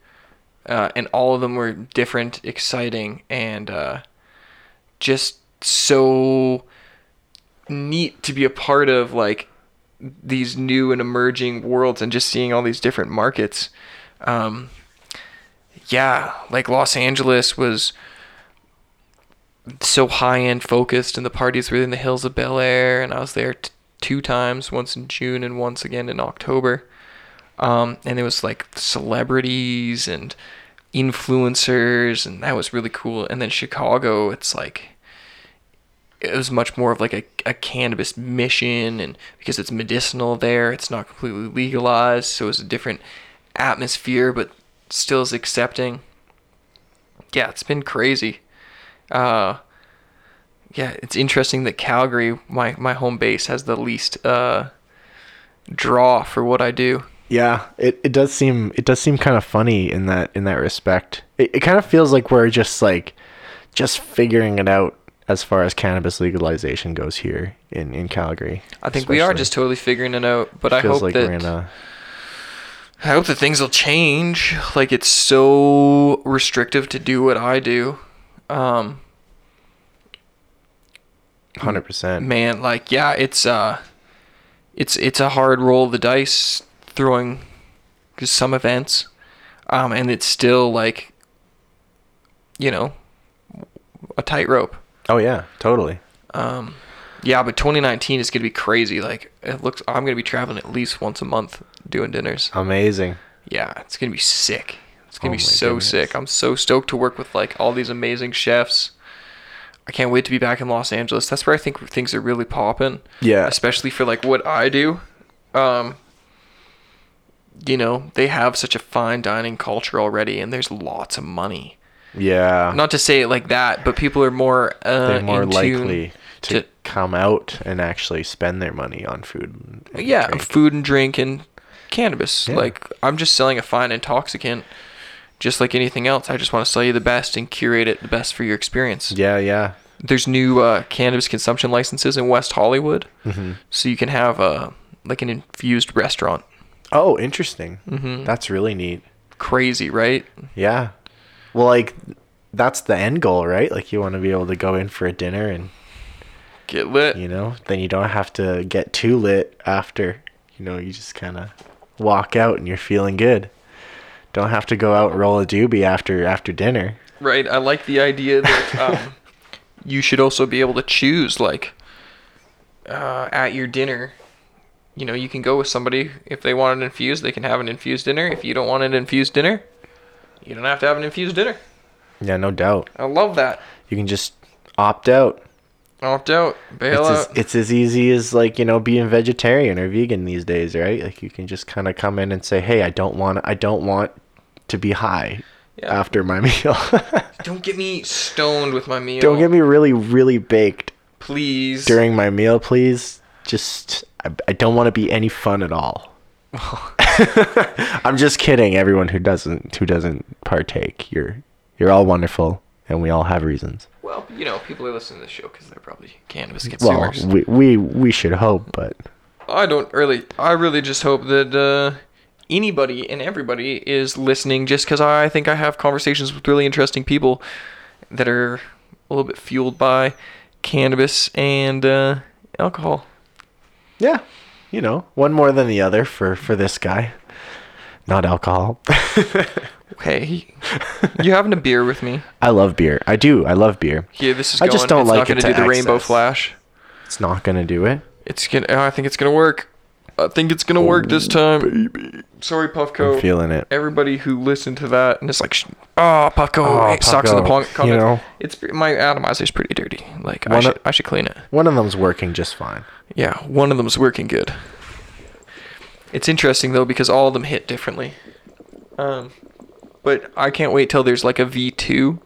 Uh, and all of them were different, exciting, and uh, just so neat to be a part of like these new and emerging worlds and just seeing all these different markets. Um, yeah, like Los Angeles was so high end focused, and the parties were in the hills of Bel Air, and I was there t- two times, once in June and once again in October. Um, and it was like celebrities and influencers, and that was really cool. And then Chicago, it's like it was much more of like a, a cannabis mission, and because it's medicinal there, it's not completely legalized, so it's a different atmosphere, but still is accepting. Yeah, it's been crazy. Uh, yeah, it's interesting that Calgary, my my home base, has the least uh, draw for what I do. Yeah, it, it does seem it does seem kind of funny in that in that respect. It, it kind of feels like we're just like just figuring it out as far as cannabis legalization goes here in in Calgary. I think we are just totally figuring it out, but I hope like that a I hope that things will change. Like it's so restrictive to do what I do. Um, hundred percent. man, like yeah, it's uh, it's it's a hard roll of the dice throwing just some events, um, and it's still like, you know, a tightrope. Oh yeah, totally. Um, yeah, but 2019 is gonna be crazy. Like it looks, I'm gonna be traveling at least once a month doing dinners. Amazing. Yeah, it's gonna be sick. It's gonna Oh be so goodness. sick. I'm so stoked to work with like all these amazing chefs. I can't wait to be back in Los Angeles. That's where I think things are really popping. Yeah. Especially for like what I do. Um you know, they have such a fine dining culture already and there's lots of money. Yeah. Not to say it like that, but people are more uh They're more likely to, to- come out and actually spend their money on food. and- yeah, drink. food and drink and cannabis. Yeah. Like I'm just selling a fine intoxicant just like anything else, I just want to sell you the best and curate it the best for your experience. Yeah, yeah. There's new uh, cannabis consumption licenses in West Hollywood, Mm-hmm. so you can have uh, like an infused restaurant. Oh, interesting. Mm-hmm. That's really neat. Crazy, right? Yeah. Well, like that's the end goal, right? Like you want to be able to go in for a dinner and Get lit. you know, then you don't have to get too lit after. You know, you just kind of walk out and you're feeling good. Don't have to go out and roll a doobie after after dinner. Right. I like the idea that um, <laughs> you should also be able to choose, like, uh, at your dinner. You know, you can go with somebody if they want an infused, they can have an infused dinner. If you don't want an infused dinner, you don't have to have an infused dinner. Yeah, no doubt. I love that. You can just opt out. Opt out, bail It's as, out. it's as easy as like you know being vegetarian or vegan these days, right? Like you can just kind of come in and say, "Hey, I don't want I don't want to be high Yeah. after my <laughs> meal. Don't get me stoned with my meal. don't get me really really baked please. during my meal, please. Just I, I don't want to be any fun at all. <laughs> I'm just kidding. Everyone who doesn't who doesn't partake, you're you're all wonderful, and we all have reasons. Well, you know, people are listening to this show because they're probably cannabis consumers. Well, we, we we should hope, but I don't really. I really just hope that uh, anybody and everybody is listening. Just because I think I have conversations with really interesting people that are a little bit fueled by cannabis and uh, alcohol. yeah, you know, one more than the other for for this guy. Not alcohol. <laughs> Hey, you having a beer with me? I love beer. I do. I love beer. Yeah, this is. I Going. just don't it's like not it gonna to do the rainbow flash. It's not gonna do it. It's gonna. I think it's gonna work. I think it's gonna work this time. Baby, Sorry, I'm Puffco. feeling it. everybody who listened to that and it's like, oh, Puffco, Oh, it sucks in the Puffco, pon- you know. It's my atomizer's pretty dirty. Like I should, of- I should clean it. One of them's working just fine. Yeah, one of them's working good. It's interesting though because all of them hit differently. Um, but I can't wait till there's like a V2,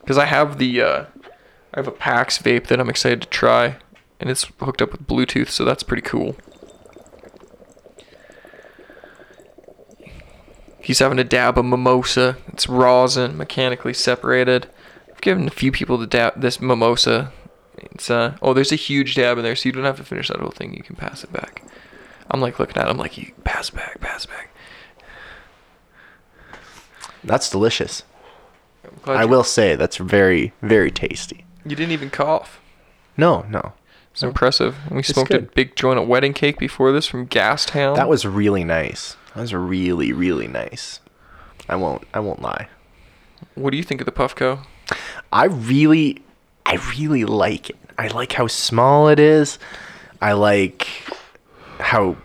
because I have the uh, I have a PAX vape that I'm excited to try, and it's hooked up with Bluetooth, so that's pretty cool. He's having a dab of mimosa. It's rosin, mechanically separated. I've given a few people the dab this mimosa. It's uh oh, there's a huge dab in there, so you don't have to finish that whole thing. You can pass it back. I'm like looking at. it, I'm like, you pass back, pass back. That's delicious. I will say that's very very tasty. You didn't even cough. No, no. It's impressive. We It's smoked a big joint of wedding cake before this from Gastown. That was really nice. That was really really nice. I won't I won't lie. What do you think of the Puffco? I really I really like it. I like how small it is. I like how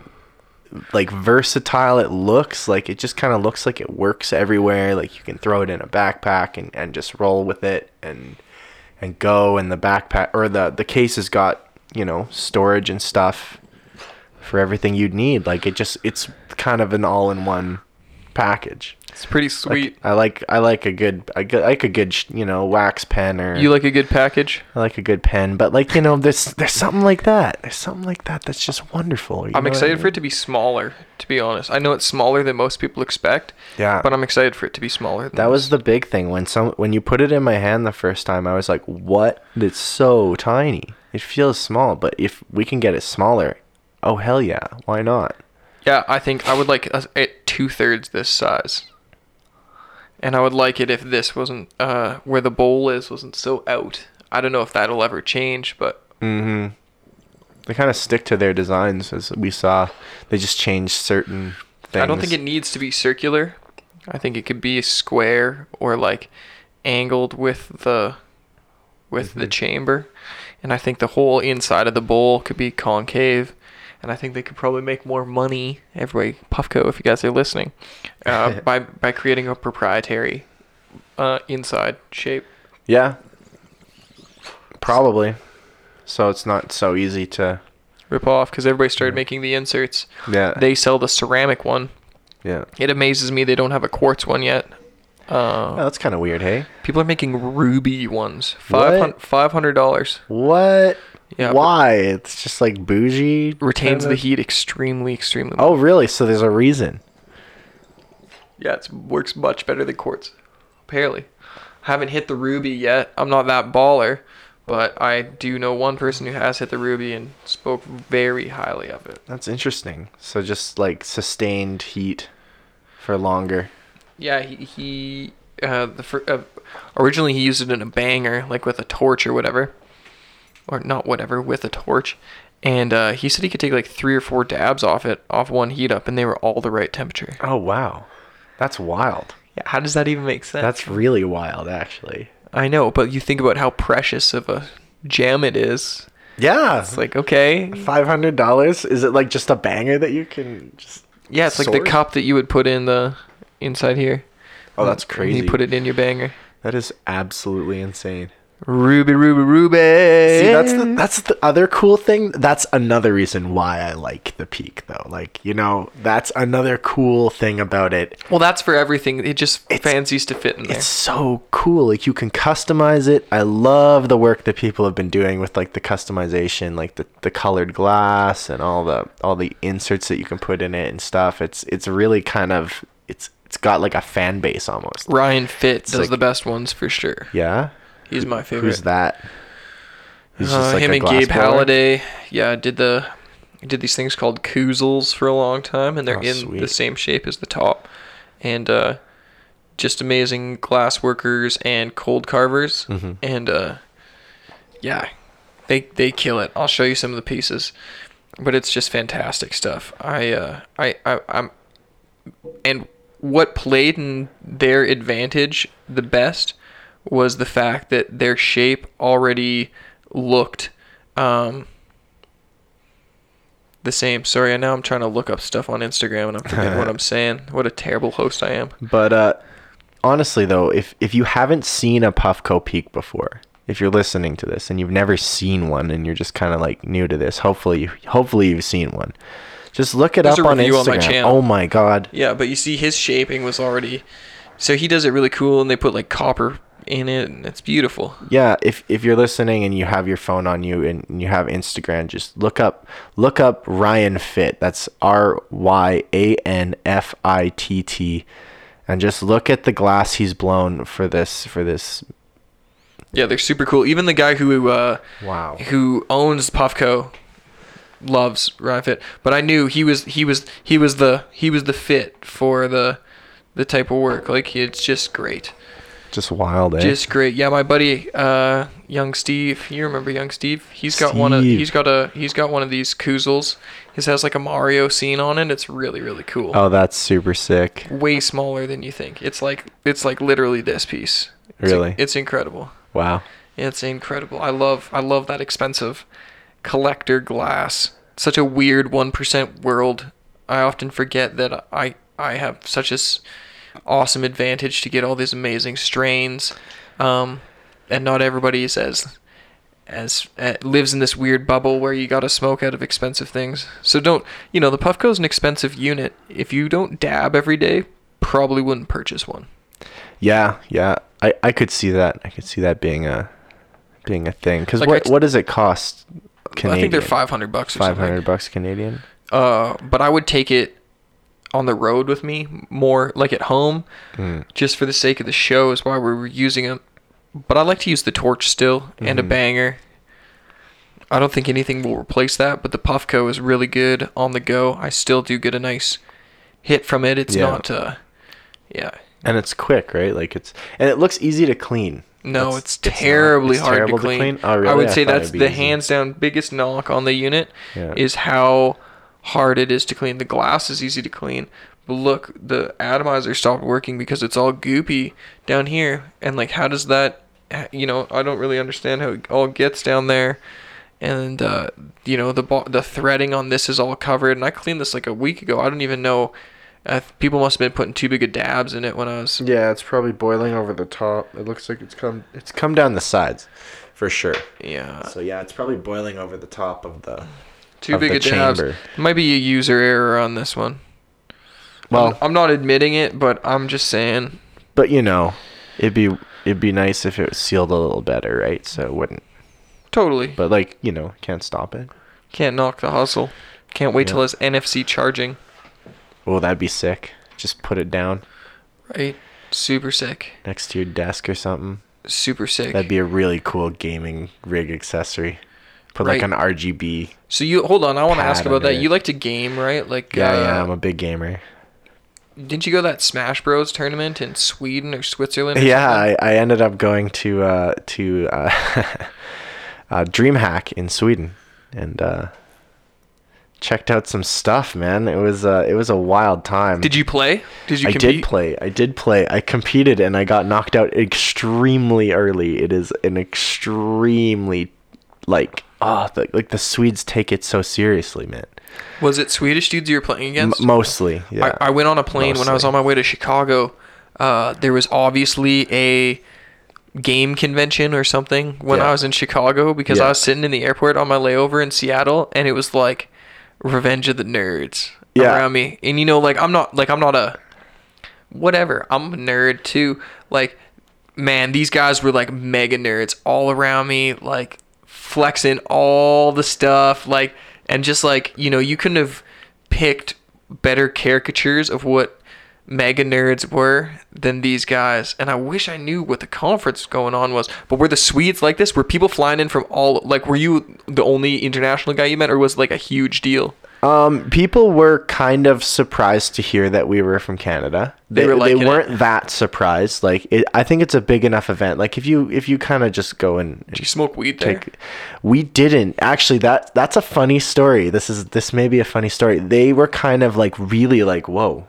like versatile it looks. Like it just kind of looks like it works everywhere. Like you can throw it in a backpack and, and just roll with it and and go and the backpack or the the case has got, you know, storage and stuff for everything you'd need. Like it just it's kind of an all-in-one package. It's pretty Like, sweet. I like I like a good I like a good you know wax pen or you like a good package? I like a good pen, but like you know, there's there's something like that. There's something like that that's just wonderful. I'm what I excited for it to be smaller. To be honest, I know it's smaller than most people expect. Yeah. But I'm excited for it to be smaller. Than That was the big thing when some when you put it in my hand the first time. I was like, "What? It's so tiny. It feels small, but if we can get it smaller, oh hell yeah, why not?" Yeah, I think I would like it two thirds this size. And I would like it if this wasn't uh, where the bowl is wasn't so out. I don't know if that'll ever change, but Mm-hmm. They kind of stick to their designs, as we saw. They just change certain things. I don't think it needs to be circular. I think it could be square or like angled with the with the Mhm. chamber. And I think the whole inside of the bowl could be concave. And I think they could probably make more money, everybody, Puffco, if you guys are listening, uh, <laughs> by by creating a proprietary uh, inside shape. Yeah. Probably. So it's not so easy to. Rip off because everybody started making the inserts. Yeah. They sell the ceramic one. yeah. It amazes me they don't have a quartz one yet. Uh, Oh, that's kind of weird, hey? People are making ruby ones. What? Five hundred dollars. What? Yeah, Why? It's just like bougie. Retains the heat extremely, extremely. Oh, really? So there's a reason. Yeah, it works much better than quartz. Apparently, I haven't hit the ruby yet. I'm not that baller, but I do know one person who has hit the ruby and spoke very highly of it. That's interesting. So just like sustained heat for longer. Yeah, he he uh, the fir- uh, originally he used it in a banger, like with a torch or whatever, or not whatever, with a torch, and uh, he said he could take like three or four dabs off it, off one heat up, and they were all the right temperature. Oh wow. That's wild. Yeah, how does that even make sense? That's really wild actually. I know, but you think about how precious of a gem it is. Yeah. It's like okay, five hundred dollars. Is it like just a banger that you can just yeah, it's like the cup that you would put in the inside here. Oh that's And crazy. You put it in your banger. That is absolutely insane. Ruby, ruby, ruby. See, that's the that's the other cool thing. That's another reason why I like the peak, though. Like, you know, that's another cool thing about it. well, that's for everything. It just It's- fancies to fit in there. It's so cool. Like, you can customize it. I love the work that people have been doing with like the customization, like the, the colored glass and all the all the inserts that you can put in it and stuff. It's it's really kind of it's it's got like a fan base almost. Ryan Fitt does like- the best ones for sure. Yeah. He's my favorite. Who's that? He's Uh, him a and Gabe blower? Halliday. Yeah, did the did these things called koozles for a long time, and they're Oh, in sweet. the same shape as the top, and uh, just amazing glass workers and cold carvers, Mhm. and uh, yeah, they they kill it. I'll show you some of the pieces, but it's just fantastic stuff. I uh, I, I I'm and what played in their advantage the best was the fact that their shape already looked um, the same. Sorry, I now I'm trying to look up stuff on Instagram and I'm forgetting what <laughs> I'm saying. What a terrible host I am. But uh, honestly, though, if if you haven't seen a Puffco Peak before, if you're listening to this and you've never seen one and you're just kind of like new to this, hopefully, hopefully you've seen one. Just look it There's up on Instagram. on my channel. Oh my god, Yeah, but you see his shaping was already so he does it really cool and they put like copper in it and it's beautiful. yeah. If if you're listening and you have your phone on you and you have Instagram, just look up look up Ryan Fitt. That's R Y A N F I T T, and just look at the glass he's blown for this for this. Yeah, they're super cool. Even the guy who uh Wow. who owns Puffco loves Ryan Fitt, but I knew he was he was he was the he was the fit for the the type of work. Like it's just great, Just wild, eh? just great. Yeah, my buddy, uh, young Steve. You remember young Steve? He's got one of Steve. he's got a he's got one of these koozles. His has like a Mario scene on it. It's really really cool. oh, that's super sick. Way smaller than you think. It's like it's like literally this piece. It's, Really? it's incredible. Wow. It's incredible. I love I love that expensive collector glass. Such a weird 1% world. I often forget that I I have such a awesome advantage to get all these amazing strains. Um, and not everybody is as as uh, lives in this weird bubble where you got to smoke out of expensive things. So don't, you know, the Puffco is an expensive unit. If you don't dab every day, probably wouldn't purchase one. Yeah, yeah. I, I could see that. I could see that being a being a thing. Because Like, what I- what does it cost? Canadian? I think they're 500 bucks or Five something. bucks Canadian. Uh, but I would take it on the road with me more, like at home, Mm. just for the sake of the show. Is why we were using them But I like to use the torch still and a Mhm. banger. I don't think anything will replace that, but the Puffco is really good on the go. I still do get a nice hit from it. It's Yeah. not, uh, yeah. And it's quick, right? Like it's and it looks easy to clean. No, That's- it's terribly it's hard terrible to clean. Oh, really? I would say that's the easy. hands down biggest knock on the unit Yeah. is how hard it is to clean. The glass is easy to clean, but look, the atomizer stopped working because it's all goopy down here. And like, how does that? You know, I don't really understand how it all gets down there. And uh, you know, the bo- the threading on this is all covered. And I cleaned this like a week ago. I don't even know. Uh, people must have been putting too big of dabs in it when I was Yeah, it's probably boiling over the top. It looks like it's come it's come down the sides, for sure. yeah. So yeah, it's probably boiling over the top of the. Too big of dabs. chamber. Might be a user error on this one. Well, I'm, I'm not admitting it, but I'm just saying. but you know, it'd be it'd be nice if it was sealed a little better, right? So it wouldn't. Totally. But like you know, can't stop it. Can't knock the hustle. Can't wait till it's NFC charging. Oh, that'd be sick. Just put it down. Right. Super sick. next to your desk or something. Super sick. That'd be a really cool gaming rig accessory. Put like an RGB. so you hold on. I want to ask about that. it. You like to game, right? Like, Yeah, uh, yeah, I'm a big gamer. Didn't you go to that Smash Bros tournament in Sweden or Switzerland? or <laughs> Yeah. I, I ended up going to uh, to uh, <laughs> uh, DreamHack in Sweden and uh, checked out some stuff. Man, it was uh, it was a wild time. Did you play? Did you I compete? did play. I did play. I competed and I got knocked out extremely early. It is an extremely like oh the, like the Swedes take it so seriously, man. Was it Swedish dudes you were playing M- against? mostly, yeah. I, I went on a plane when I was on my way to Chicago. Uh, there was obviously a game convention or something when Yeah. I was in Chicago because I was sitting in the airport on my layover in Seattle and it was like Revenge of the Nerds Yeah. around me. And you know, like I'm not like I'm not a whatever. I'm a nerd too. Like, man, these guys were like mega nerds all around me, like flexing all the stuff, like, and just like, you know, you couldn't have picked better caricatures of what mega nerds were than these guys. And I wish I knew what the conference going on was. But were the Swedes like this? Were people flying in from all, like, were you the only international guy you met, or was it like a huge deal? Um, people were kind of surprised to hear that we were from Canada. They They, were, they weren't that surprised. Like, it, I think it's a big enough event. Like, if you if you kind of just go and Did you smoke weed there? take, we didn't actually. That that's a funny story. This is this may be a funny story. They were kind of like really like whoa,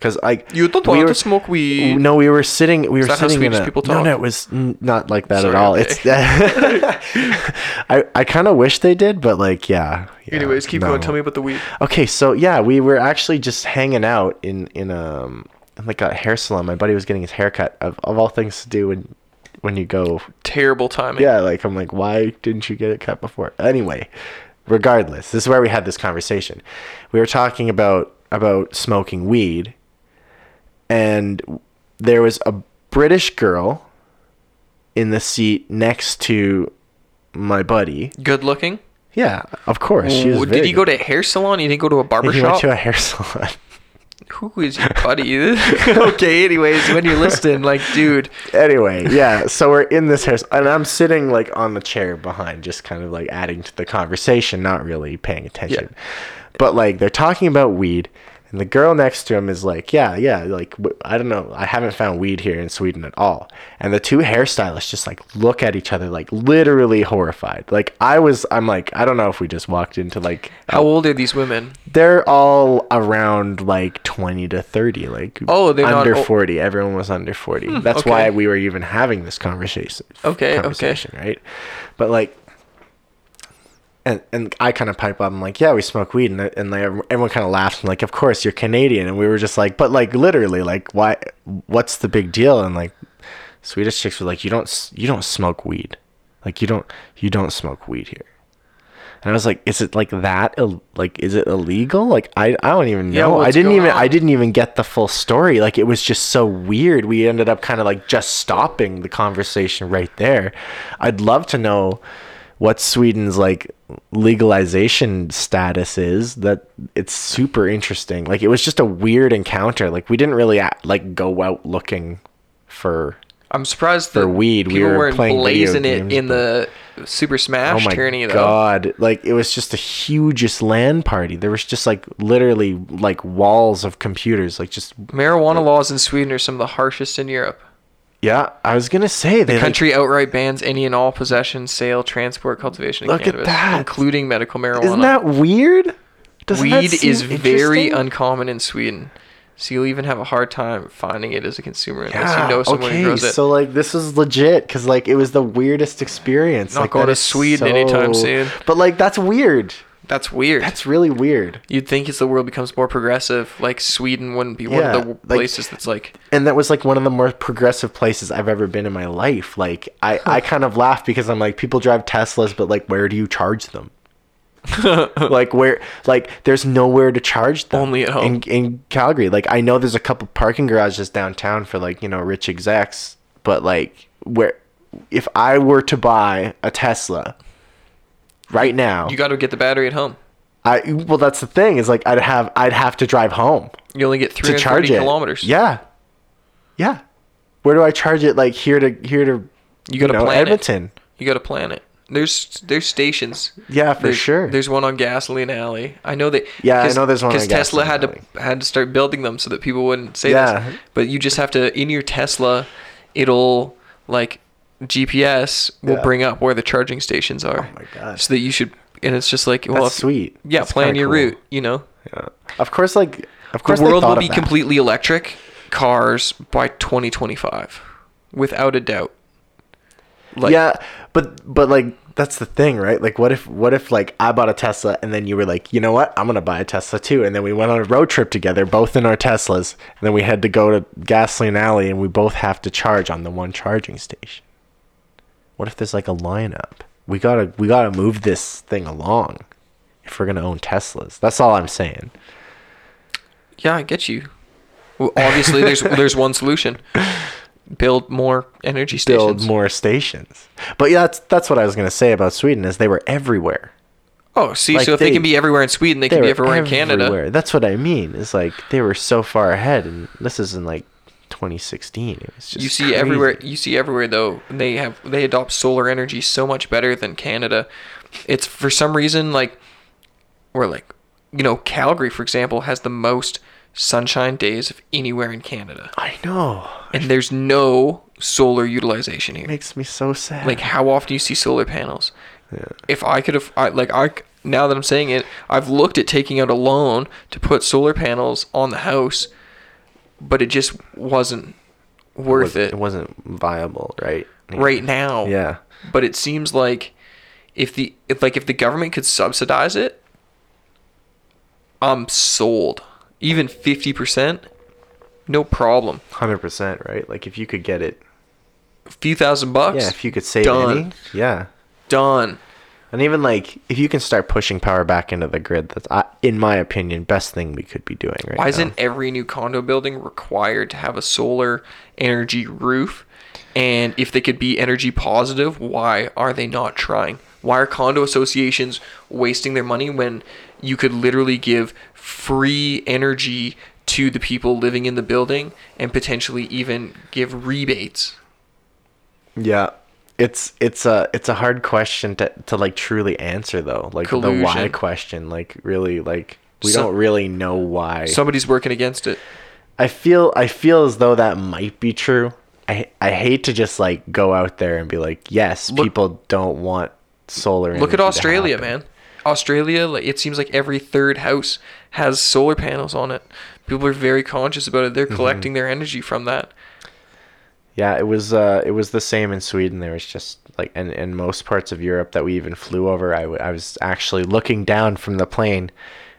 because like You don't we want were- to smoke weed. No, we were sitting. We were that how sitting in Swedish a. people No, talk? no, no, it was not like that Sorry, at all. okay. It's. <laughs> I I kind of wish they did, but like yeah. yeah, Anyways, keep going. Tell me about the weed. Okay, so yeah, we were actually just hanging out in in um in like a hair salon. My buddy was getting his haircut. Of of all things to do when when you go. Terrible timing. Yeah, like I'm like, why didn't you get it cut before? Anyway, regardless, this is where we had this conversation. We were talking about about smoking weed, and there was a British girl in the seat next to my buddy. Good looking. Yeah, of course. She was Did very you go to a hair salon? You didn't go to a barber He went shop? to a hair salon. <laughs> Who is your buddy? <laughs> okay, anyways, when you're listening, like, dude, anyway, yeah. So we're in this hair, and I'm sitting like on the chair behind, just kind of like adding to the conversation, not really paying attention. Yeah. But like they're talking about weed, and the girl next to him is like, "Yeah, yeah, like I don't know, I haven't found weed here in Sweden at all." And the two hairstylists just like look at each other, like literally horrified. Like I was, I'm like, I don't know if we just walked into like how old are these women? they're all around like 20 to 30 like Oh, they're under o- 40 everyone was under 40 hmm, that's okay. why we were even having this conversation Okay, okay. right but like and and I kind of pipe up. I'm like, yeah, we smoke weed, and and like everyone kind of laughs. I'm like, of course you're Canadian, and we were just like, but like literally, like why? What's the big deal? And like Swedish chicks were like, you don't you don't smoke weed, like you don't you don't smoke weed here. And I was like, is it like that? Ill- Like, is it illegal? Like, I, I don't even Yeah, know. I didn't even I didn't even get the full story. Like, it was just so weird. We ended up kind of like just stopping the conversation right there. I'd love to know what Sweden's like legalization status is. That it's super interesting. Like, it was just a weird encounter. Like, we didn't really like go out looking for. I'm surprised For weed, we people were weren't playing blazing it games, in the Super Oh Smash my tourney though. god! Like it was just the hugest LAN party. There was just like literally like walls of computers. Like just Marijuana laws in Sweden are some of the harshest in Europe. Yeah. I was gonna say The like, country outright bans any and all possession, sale, transport, cultivation of Look at cannabis, that. including medical marijuana. Isn't that weird? Doesn't that Weed is very uncommon in Sweden, so you'll even have a hard time finding it as a consumer unless Yeah, you know someone okay, who grows it. so like this is legit because like it was the weirdest experience. Not like, going to Sweden anytime soon. But like that's weird. That's weird. That's really weird. You'd think as the world becomes more progressive, like Sweden wouldn't be one Yeah, of the like- places that's like and that was like one of the more progressive places I've ever been in my life. Like I, I kind of laugh because I'm like people drive Teslas, but like where do you charge them? <laughs> like where like there's nowhere to charge them Only at home. in, in Calgary. Like I know there's a couple parking garages downtown for like you know rich execs, but like where if I were to buy a Tesla right now, you got to get the battery at home. I well that's the thing is like I'd have I'd have to drive home You only get to 330 charge it. kilometers. Yeah. Yeah. Where do I charge it? Like here to here to You gotta know, plan it. Edmonton. You got to plan it. There's there's stations. Yeah, for There's- sure. There's one on Gasoline Alley. I know that. Yeah, I know there's one on Because Tesla had to had to start building them so that people wouldn't say Yeah. this. But you just have to in your Tesla, it'll like GPS will Yeah. bring up where the charging stations are. Oh my gosh. So that you should, and it's just like well, That's if- sweet. Yeah, That's plan your cool. route. You know, Yeah. Of course, like of course, the world will be completely electric cars by 2025, without a doubt. Like, yeah, but but like that's the thing, right? Like, what if what if like I bought a Tesla and then you were like, you know what, I'm gonna buy a Tesla too, and then we went on a road trip together, both in our Teslas, and then we had to go to gasoline alley, and we both have to charge on the one charging station. What if there's like a lineup? We gotta we gotta move this thing along if we're gonna own Teslas. That's all I'm saying. Yeah, I get you. Well, obviously, there's <laughs> there's one solution: build more energy stations. Build more stations. But yeah, that's that's what I was gonna say about Sweden is they were everywhere. Oh, see, Like so if they, they- can be everywhere in Sweden, they, they can be were everywhere in Canada. That's what I mean. It's like they were so far ahead, and this is in like 2016. It was just You see crazy. everywhere. You see everywhere though. They have they adopt solar energy so much better than Canada. It's for some reason like, or like, you know, Calgary for example has the most sunshine days of anywhere in Canada, I know. and there's no solar utilization here. It makes me so sad. like how often do you see solar panels Yeah. if i could have I, like I now that i'm saying it i've looked at taking out a loan to put solar panels on the house but it just wasn't worth was- it It wasn't viable, right? right now Yeah. but it seems like if the if like if the government could subsidize it i'm sold even 50% no problem Hundred percent, right? Like if you could get it, a few thousand bucks yeah. If you could save done. any, yeah. done And even like if you can start pushing power back into the grid, that's I in my opinion best thing we could be doing right Why now. isn't every new condo building required to have a solar energy roof? And if they could be energy positive, why are they not trying? Why are condo associations wasting their money when you could literally give free energy to the people living in the building and potentially even give rebates? Yeah. It's it's a it's a hard question to to like truly answer though. Like the why question. Like really like we don't really know why. Somebody's working against it. I feel I feel as though that might be true. I I hate to just like go out there and be like, yes, Look- people don't want solar. Look at Australia, man. Australia, like it seems like every third house has solar panels on it. People are very conscious about it. They're Mm-hmm. collecting their energy from that. Yeah, it was uh it was the same in Sweden. There was just like and in most parts of Europe that we even flew over, I, w- I was actually looking down from the plane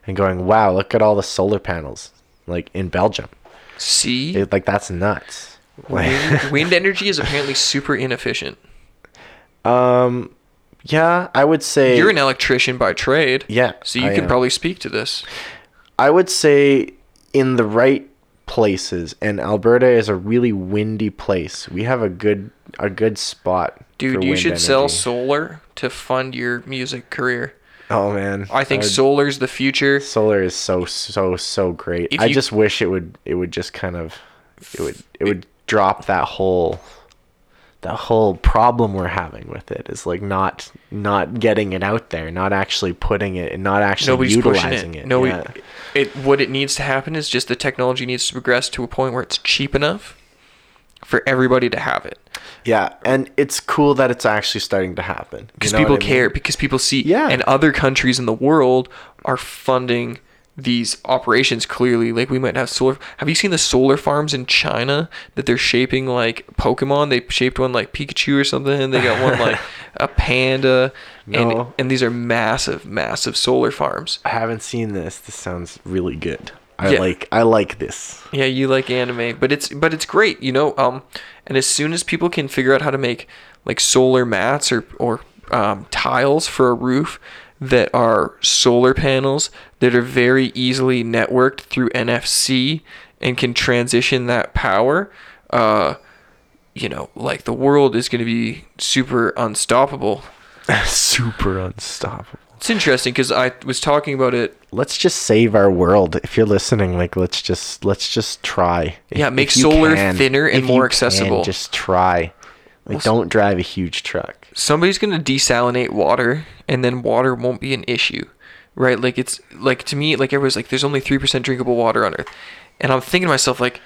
and going, "Wow, look at all the solar panels." Like in Belgium. See, It, like that's nuts. wind, <laughs> wind energy is apparently super inefficient. um yeah, I would say You're an electrician by trade, Yeah, so you I can am. probably speak to this. I would say in the right places, and Alberta is a really windy place. We have a good a good spot. Dude, you should sell solar to fund your music career. Oh man, I think solar's the future. solar is so so so great. If I you- just wish it would it would just kind of it would it would drop that whole that whole problem we're having with it is like not not getting it out there, not actually putting it and not actually Nobody's utilizing it. it. No, yeah. it, what it needs to happen is just the technology needs to progress to a point where it's cheap enough for everybody to have it. yeah, and it's cool that it's actually starting to happen because people I mean? care because people see Yeah. and other countries in the world are funding these operations clearly like we might have solar have you seen the solar farms in china that they're shaping like pokemon they shaped one like pikachu or something and they got one like <laughs> a panda and No. and these are massive massive solar farms I haven't seen this. This sounds really good. I Yeah. like I like this. Yeah, you like anime, but it's but it's great, you know. Um, and as soon as people can figure out how to make like solar mats or or um, tiles for a roof that are solar panels that are very easily networked through NFC and can transition that power, uh, you know, like the world is going to be super unstoppable. <laughs> Super unstoppable. It's interesting because I was talking about it. let's just save our world. If you're listening, like let's just let's just try. If- Yeah, make solar thinner and more accessible. Can, just try. Like don't drive a huge truck. Somebody's gonna desalinate water, and then water won't be an issue, right? Like it's like to me, like everyone's like, there's only three percent drinkable water on Earth, and I'm thinking to myself like,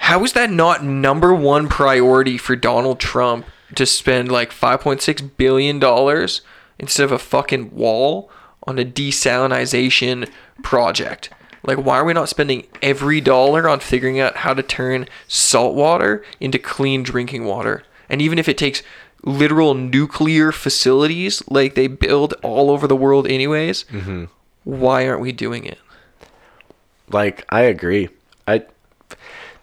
how is that not number one priority for Donald Trump to spend like 5.6 billion dollars instead of a fucking wall on a desalinization project? Like, why are we not spending every dollar on figuring out how to turn salt water into clean drinking water? And even if it takes literal nuclear facilities like they build all over the world, anyways, mm-hmm. why aren't we doing it? Like I agree. I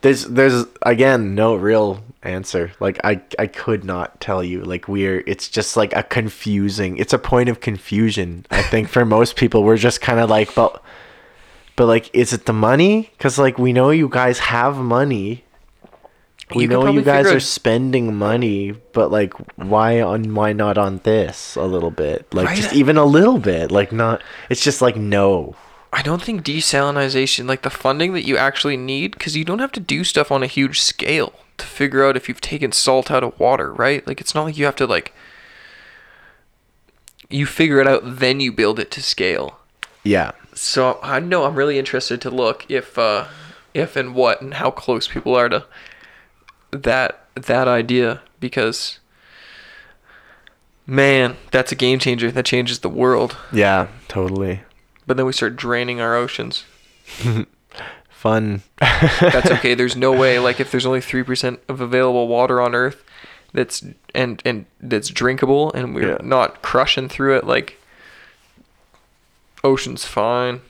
there's there's again no real answer. Like I I could not tell you. Like we're it's just like a confusing. It's a point of confusion. I think for <laughs> most people we're just kind of like but but like is it the money? Cuz like we know you guys have money. We You know you guys are spending money, but like why on why not on this a little bit? Like Right. just even a little bit. Like not it's just like no. I don't think desalinization, like the funding that you actually need, because you don't have to do stuff on a huge scale to figure out if you've taken salt out of water, right? Like it's not like you have to like you figure it out, then you build it to scale. Yeah. So I know I'm really interested to look if uh if and what and how close people are to that that idea because man, that's a game changer. That changes the world. Yeah, totally. But then we start draining our oceans. <laughs> Fun. That's okay. <laughs> There's no way like if there's only 3% of available water on earth that's and and that's drinkable and we're Yeah. not crushing through it like ocean's fine.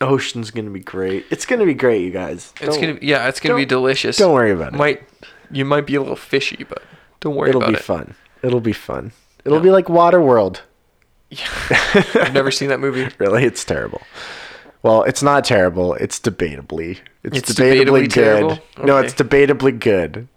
Ocean's gonna be great. It's gonna be great, you guys. It's Don't- going to be, yeah, it's to be delicious. Don't worry about it. Might you might be a little fishy, but don't worry It'll about be it. fun. It'll be fun. It'll Yeah. be like Waterworld. Yeah. I've never seen that movie. <laughs> Really, it's terrible. Well, it's not terrible. It's debatably. It's, It's debatably, debatably good. terrible? No, it's debatably good.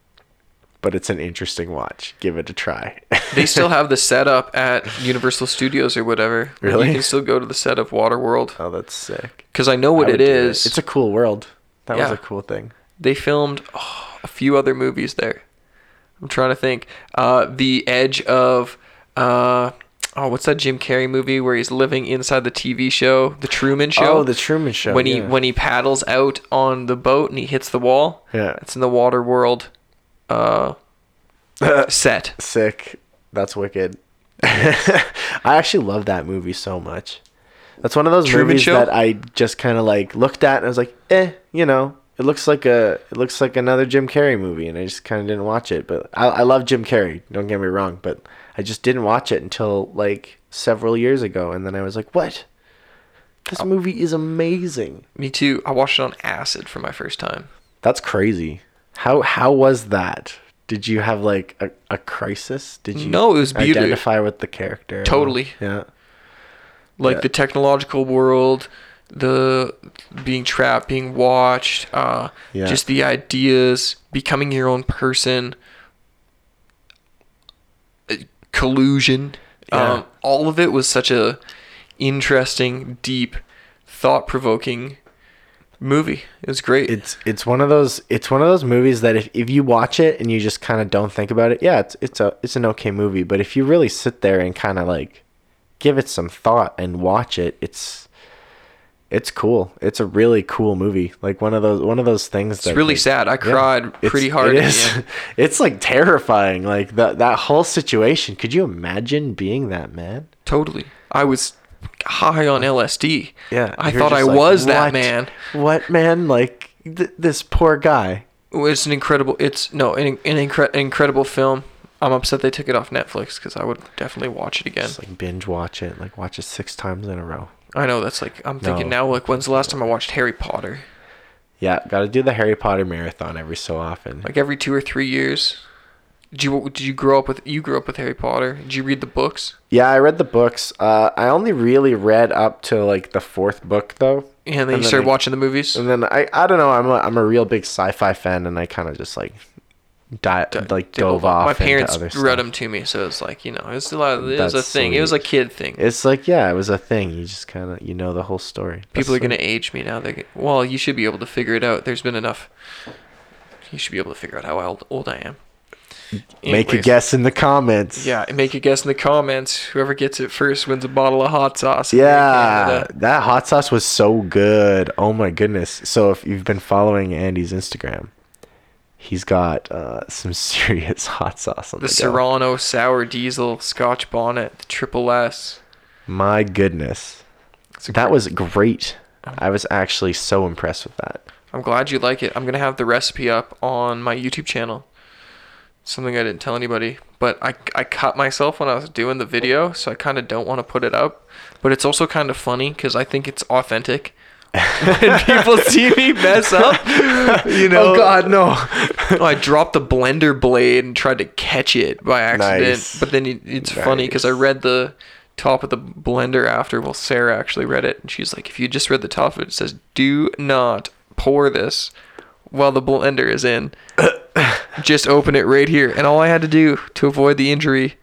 But it's an interesting watch. Give it a try. <laughs> They still have the setup at Universal Studios or whatever. Really? You can still go to the set of Waterworld oh, that's sick. because I know what I it is. It's a cool world. That was a cool thing. they filmed oh, a few other movies there. I'm trying to think. Uh, the Edge of uh, oh, what's that Jim Carrey movie where he's living inside the TV show, The Truman Show? Oh, the Truman Show. when he when he paddles out on the boat and he hits the wall. Yeah. it's in the water world. Uh, set. Sick. That's wicked. <laughs> I actually love that movie so much. That's one of those Truman movies Show? that I just kind of like looked at and I was like, eh, you know, it looks like a it looks like another Jim Carrey movie, and I just kind of didn't watch it. But I, I love Jim Carrey. Don't get me wrong, but I just didn't watch it until like several years ago, and then I was like, what? This movie is amazing. Me too. I watched it on acid for my first time. That's crazy. How how was that? Did you have like a, a crisis? Did you No, it was beautiful. identify with the character? Totally. Yeah. like Yeah. the technological world the being trapped being watched uh Yeah. just the ideas becoming your own person uh, collusion Yeah. um all of it was such a interesting deep thought-provoking movie it was great It's it's one of those it's one of those movies that if, if you watch it and you just kind of don't think about it, yeah, it's it's a it's an okay movie. But if you really sit there and kind of like give it some thought and watch it, it's it's cool. It's a really cool movie. Like one of those one of those things. it's really sad i cried It's- pretty hard It is. <laughs> It's like terrifying. Like that that whole situation. Could you imagine being that man? totally i was high on lsd Yeah. i thought i like, was that man What man? Like th- this poor guy. It's an incredible. It's no an, an incre- incredible film. I'm upset they took it off Netflix because I would definitely watch it again. Just like binge watch it. Like watch it six times in a row. I know that's like I'm thinking No. now. Like when's the last time I watched Harry Potter? Yeah, got to do the Harry Potter marathon every so often. Like every two or three years. Did you did you grow up with you grew up with Harry Potter? Did you read the books? yeah, I read the books. Uh, I only really read up to like the fourth book though, And then And you then, started like- watching the movies. and then I I don't know. I'm a, I'm a real big sci-fi fan, and I kind of just like di- d- like dove off. My into parents read stuff. them to me, so it's like you know, it was a lot. Of, it was a That's thing. It was a kid thing. It's like yeah, it was a thing. You just kind of you know the whole story. People are That's gonna age me now. They well, you should be able to figure it out. There's been enough. You should be able to figure out how old, old I am. Make a guess in the comments. Yeah, make a guess in the comments. Whoever gets it first wins a bottle of hot sauce. Yeah, that hot sauce was so good. Oh my goodness. So if you've been following Andy's Instagram, he's got uh, some <laughs> serious hot sauce on The the. Serrano Sour Diesel Scotch Bonnet, the Triple S. My goodness. That great- was great. I was actually so impressed with that. I'm glad you like it. I'm gonna have the recipe up on my YouTube channel. Something I didn't tell anybody, but I I cut myself when I was doing the video, so I kind of don't want to put it up. But it's also kind of funny because I think it's authentic. <laughs> when people see me mess up, you oh, know. oh God, no. Oh, <laughs> I dropped the blender blade and tried to catch it by accident. Nice. But then it, it's funny because I read the top of the blender after. Well, Sarah actually read it, and she's like, "If you just read the top of it, it says do not pour this while the blender is in. <sighs> just open it right here." And all I had to do to avoid the injury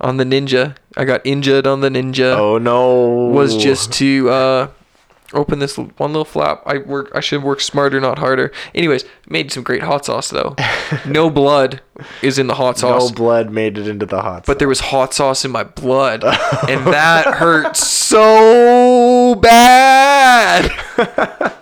on the Ninja, I got injured on the Ninja oh no. was just to uh, open this one little flap. I work. I should work smarter, not harder. Anyways, made some great hot sauce though. <laughs> no blood is in the hot sauce, no blood made it into the hot. but there was hot sauce in my blood, <laughs> and that hurt so bad. <laughs>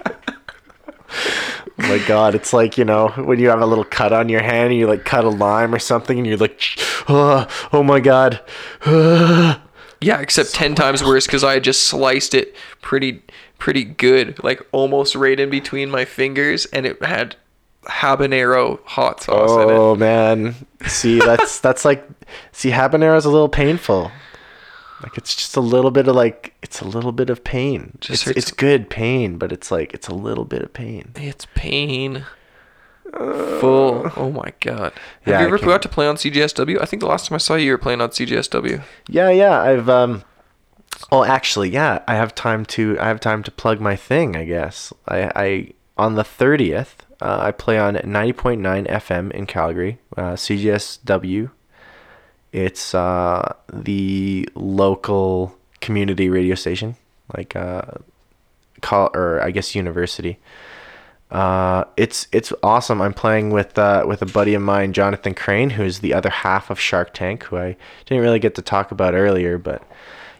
Oh my god, it's like, you know, when you have a little cut on your hand and you like cut a lime or something and you're like, oh, oh my god. Uh. yeah, except ten times worse because I just sliced it pretty, pretty good, like almost right in between my fingers, and it had habanero hot sauce in it. oh man. See, that's <laughs> that's like see habanero is a little painful. Like it's just a little bit of like it's a little bit of pain. Just it's, it's good pain, but it's like it's a little bit of pain. It's pain. Full. Oh my god. Have Yeah, you ever can't- got to play on CJSW? I think the last time I saw you, you were playing on CJSW. Yeah, yeah. I've um Oh, actually, yeah. I have time to I have time to plug my thing, I guess. I I on the 30th, uh, I play on 90.9 FM in Calgary, uh, CJSW. It's uh the local community radio station, like uh call or I guess university. Uh, it's it's awesome. I'm playing with uh, with a buddy of mine, Jonathan Crane, who's the other half of Shark Tank, who I didn't really get to talk about earlier. But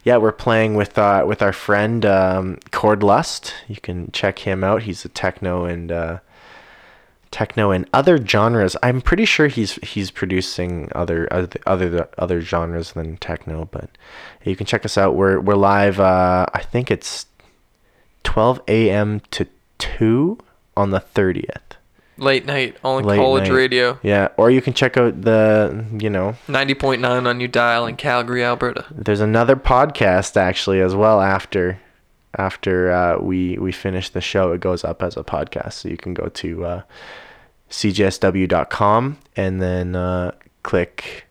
yeah, we're playing with uh, with our friend um, Cord Lust. You can check him out. He's a techno and uh, techno and other genres. I'm pretty sure he's he's producing other other other other genres than techno. But you can check us out. We're we're live. Uh, I think it's 12 a.m. to 2 on the 30th. Late night on Late college night. radio. Yeah, or you can check out the, you know, 90.9 on your dial in Calgary, Alberta. there's another podcast actually as well after after uh, we we finish the show it goes up as a podcast so you can go to uh, cjsw.com and then uh, click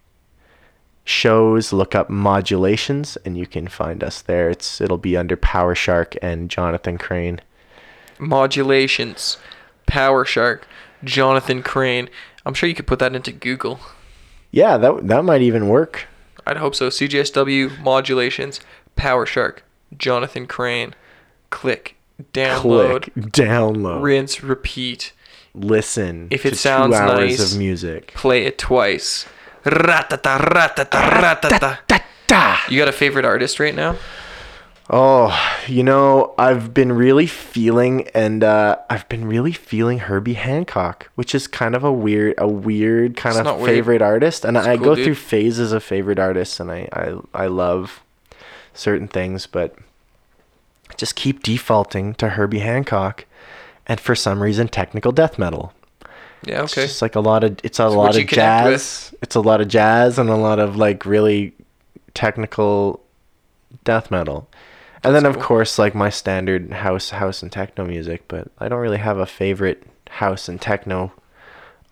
shows look up modulations and you can find us there it's it'll be under power shark and jonathan crane Modulations. Power Shark. Jonathan Crane. I'm sure you could put that into Google. yeah that that might even work I'd hope so. CJSW Modulations. Power Shark. Jonathan Crane. Click. Download. click download Rinse. Repeat. Listen If it to sounds two hours nice, of music Play it twice. Ratata, ratata, ratata. You got a favorite artist right now? Oh, you know, I've been really feeling, and uh, I've been really feeling Herbie Hancock, which is kind of a weird, a weird kind It's of not weird. favorite artist. And It's I cool, go dude. through phases of favorite artists, and I, I, I love certain things, but I just keep defaulting to Herbie Hancock, and for some reason, technical death metal. Yeah, It's okay. just like a lot of, it's a So lot of jazz. It's a lot of jazz and a lot of like really technical death metal. And then That's of course like my standard house house and techno music, but I don't really have a favorite house and techno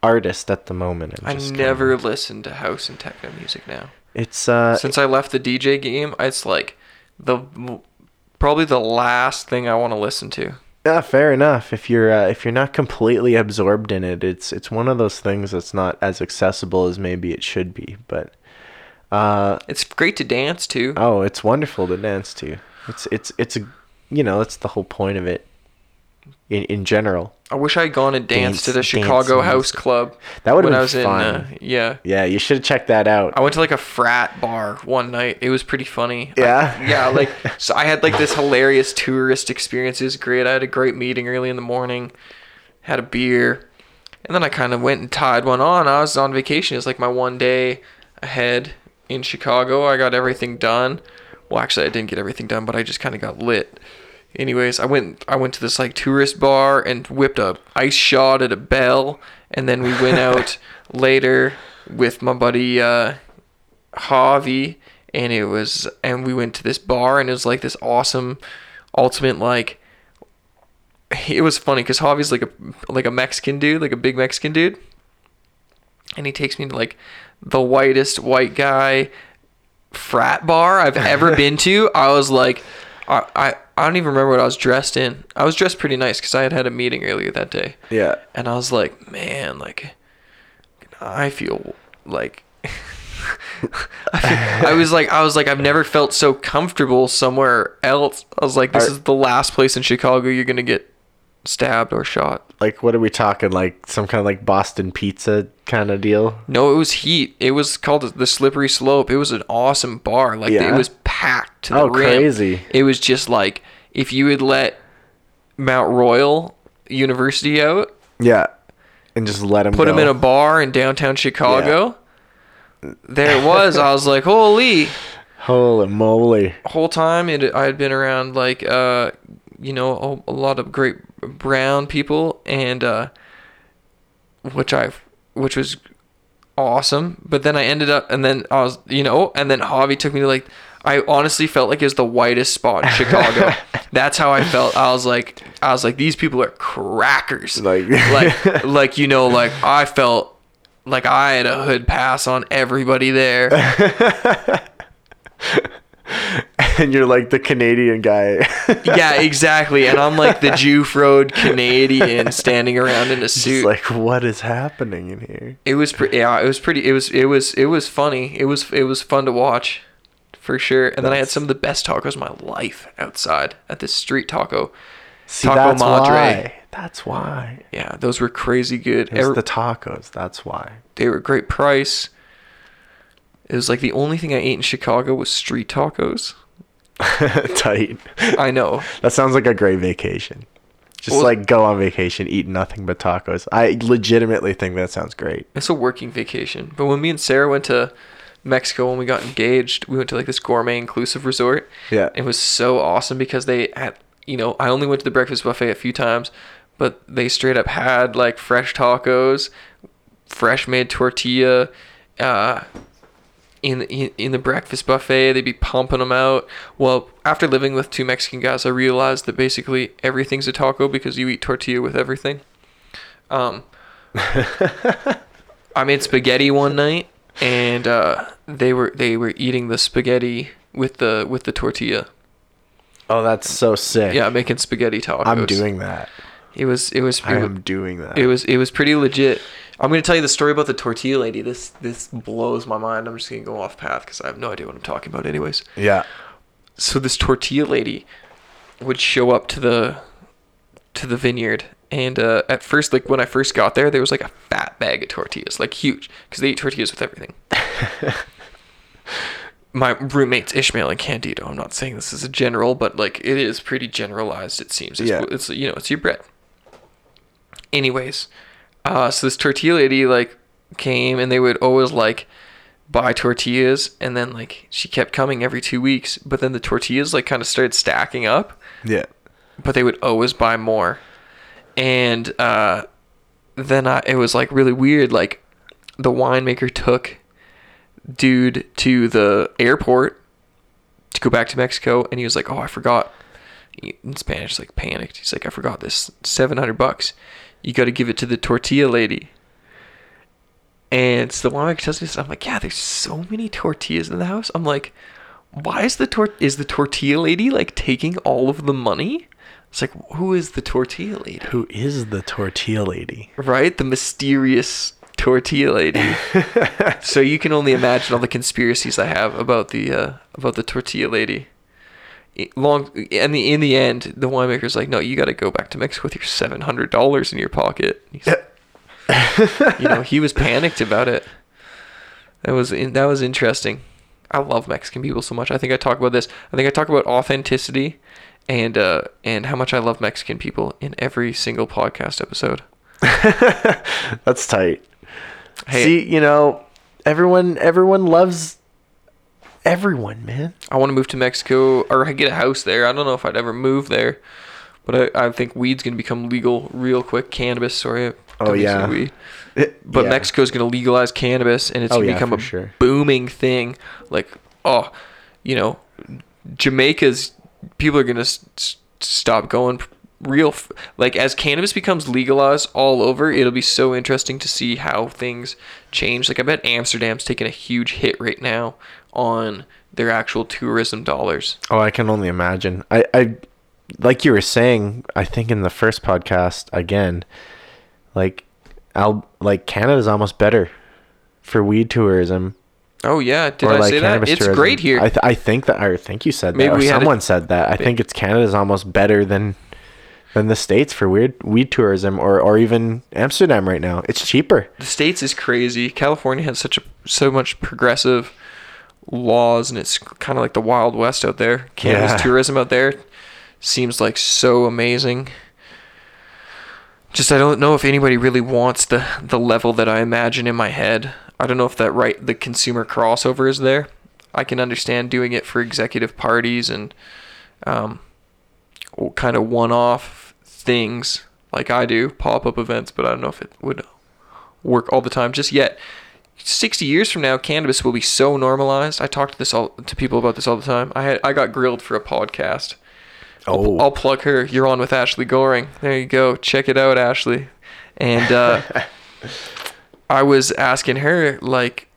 artist at the moment. I just kinda- never listen to house and techno music now. It's uh Since I left the DJ game, it's like the probably the last thing I want to listen to. Yeah, fair enough. If you're uh, if you're not completely absorbed in it, it's it's one of those things that's not as accessible as maybe it should be. But uh, It's great to dance to. oh, it's wonderful to dance to. It's it's it's a you know that's the whole point of it. In in general, I wish I had gone and danced Dance- to the Chicago. House Club. That would've when I been was in. fun. Uh, yeah. yeah, you should have checked that out. I went to like a frat bar one night. It was pretty funny. I- Yeah? <laughs> yeah, like so I had like this hilarious tourist experience. It was great. I had a great meeting early in the morning, had a beer, and then I kind of went and tied one on. I was on vacation. It was like my one day ahead in Chicago. I got everything done. Well, actually, I didn't get everything done, but I just kind of got lit. Anyways, I went I went to this like tourist bar and whipped a ice shot at a bell, and then we went <laughs> out later with my buddy uh, Javi, and it was and we went to this bar and it was like this awesome, ultimate like. It was funny because Javi's like a like a Mexican dude, like a big Mexican dude, and he takes me to like the whitest white guy frat bar I've ever <laughs> been to. I was like, I, I I don't even remember what I was dressed in. I was dressed pretty nice because I had had a meeting earlier that day, yeah, and I was like, man, like I feel like. <laughs> I, feel- I was like, I was like, I've never felt so comfortable somewhere else. I was like, this Are- is the last place in Chicago you're gonna get stabbed or shot. like what are we talking? Like some kind of like Boston pizza kind of deal? No, it was heat. It was called the Slippery Slope. It was an awesome bar. Like Yeah? it was packed to the Oh, rim. crazy. It was just like if you had let Mount Royal University out, Yeah, and just let him put go. them in a bar in downtown Chicago. There it was. I was like, holy! Holy moly! Whole time it, I had been around like, uh, you know, a, a lot of great brown people, and uh, which I, which was awesome. But then I ended up, and then I was, you know, and then Javi took me to like, I honestly felt like it was the whitest spot in Chicago. <laughs> That's how I felt. I was like, I was like, these people are crackers. Like- like, <laughs> like you know, like I felt like I had a hood pass on everybody there. <laughs> and you're like the Canadian guy. yeah, exactly. And I'm like the Juve Road Canadian standing around in a Just suit. like what is happening in here? It was pretty. Yeah, it was pretty. It was. It was. It was funny. It was. It was fun to watch, for sure. And then I had some of the best tacos of my life outside at this street taco. See, Taco that's Madre. why. That's why. Yeah, those were crazy good. It's Every- the tacos. That's why. they were great price. It was like the only thing I ate in Chicago was street tacos. <laughs> Tight. I know. That sounds like a great vacation. Just Well- like go on vacation, eat nothing but tacos. I legitimately think that sounds great. It's a working vacation. But when me and Sarah went to Mexico when we got engaged, we went to like this gourmet inclusive resort. Yeah. It was so awesome because they had, you know, I only went to the breakfast buffet a few times, but they straight up had like fresh tacos, fresh made tortilla, uh, in, in in the breakfast buffet. They'd be pumping them out. Well, after living with two Mexican guys, I realized that basically everything's a taco because you eat tortilla with everything. Um, <laughs> I made spaghetti one night, and uh, they were they were eating the spaghetti with the with the tortilla. Oh, that's so sick. Yeah, making spaghetti tacos. I'm doing that. It was it was I am doing that. it was it was pretty legit. I'm gonna tell you the story about the tortilla lady. This this blows my mind. I'm just gonna go off path because I have no idea what I'm talking about. Anyways, yeah. so this tortilla lady would show up to the to the vineyard and uh, at first like when i first got there there was like a fat bag of tortillas like huge because they eat tortillas with everything. <laughs> My roommates ishmael and candido i'm not saying this is a general but like it is pretty generalized it seems. It's, Yeah. it's you know it's your bread. Anyways uh, so this tortilla lady like came and they would always like buy tortillas and then like she kept coming every two weeks but then the tortillas like kind of started stacking up. Yeah. but they would always buy more and uh, then I, it was like really weird like the winemaker took dude to the airport to go back to mexico and he was like oh i forgot in spanish like panicked he's like i forgot this 700 bucks you got to give it to the tortilla lady and so the winemaker tells me this. I'm like, yeah, there's so many tortillas in the house. I'm like, why is the tor- is the tortilla lady like taking all of the money? It's like, who is the tortilla lady? Who is the tortilla lady? Right? The mysterious tortilla lady. <laughs> so you can only imagine all the conspiracies I have about the uh, about the tortilla lady. Long and the in the end, the winemaker's like, no, you got to go back to Mexico with your seven hundred dollars in your pocket. He's- you know, he was panicked about it. That was in, that was interesting. I love Mexican people so much. I think I talk about this. I think I talk about authenticity and uh, and how much I love Mexican people in every single podcast episode. <laughs> That's tight. Hey, See, you know, everyone everyone loves everyone, man. I want to move to Mexico or get a house there. I don't know if I'd ever move there, but I, I think weed's gonna become legal real quick. Cannabis, sorry. Oh, yeah. weed. <laughs> But Yeah. Mexico's gonna legalize cannabis, and it's Oh, gonna yeah, become a sure. booming thing. Like, oh, you know, Jamaica's people are gonna stop going real. F- like as cannabis becomes legalized all over, it'll be so interesting to see how things change. Like I bet Amsterdam's taking a huge hit right now on their actual tourism dollars. Oh, I can only imagine. I, I, like you were saying, I think in the first podcast again, like, I'll like Canada's almost better for weed tourism Oh yeah, did I like say that? It's tourism. great here. I, th- I think that I think you said Maybe that, or had a- someone said that. I think it's Canada's almost better than than the states for weird weed tourism, or or even Amsterdam right now. It's cheaper. the states is crazy. California has such a so much progressive laws, and it's kind of like the Wild West out there. Cannabis Yeah. tourism out there seems like so amazing. Just I don't know if anybody really wants the the level that I imagine in my head. I don't know if that right the consumer crossover is there. I can understand doing it for executive parties and um, kind of one-off things like I do, pop-up events, but I don't know if it would work all the time just yet. 60 years from now, cannabis will be so normalized. I talk to this all to people about this all the time. I had I got grilled for a podcast. Oh, I'll plug her. You're on with Ashley Goring. There you go. Check it out, Ashley. And uh, <laughs> I was asking her like,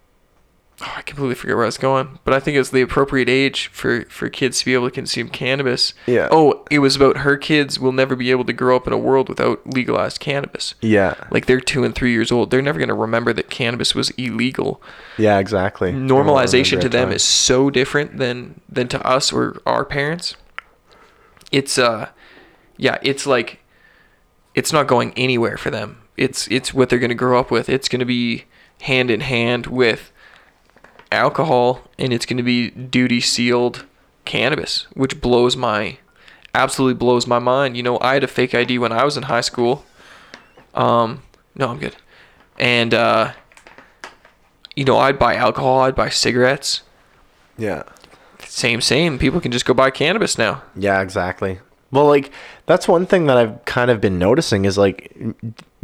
oh, I completely forget where I was going, but I think it's the appropriate age for for kids to be able to consume cannabis. Yeah. Oh, it was about her kids will never be able to grow up in a world without legalized cannabis. yeah, Like they're two and three years old, they're never going to remember that cannabis was illegal. yeah, exactly. Normalization to them time. is so different than than to us or our parents. It's uh, yeah, it's like it's not going anywhere for them. It's it's what they're going to grow up with. It's going to be hand in hand with alcohol, and it's going to be duty sealed cannabis, which blows my absolutely blows my mind. You know, I had a fake ID when I was in high school. Um, no, I'm good. And uh, you know, I'd buy alcohol, I'd buy cigarettes. yeah. Same, same. People can just go buy cannabis now. Yeah, exactly. Well, like that's one thing that I've kind of been noticing is like,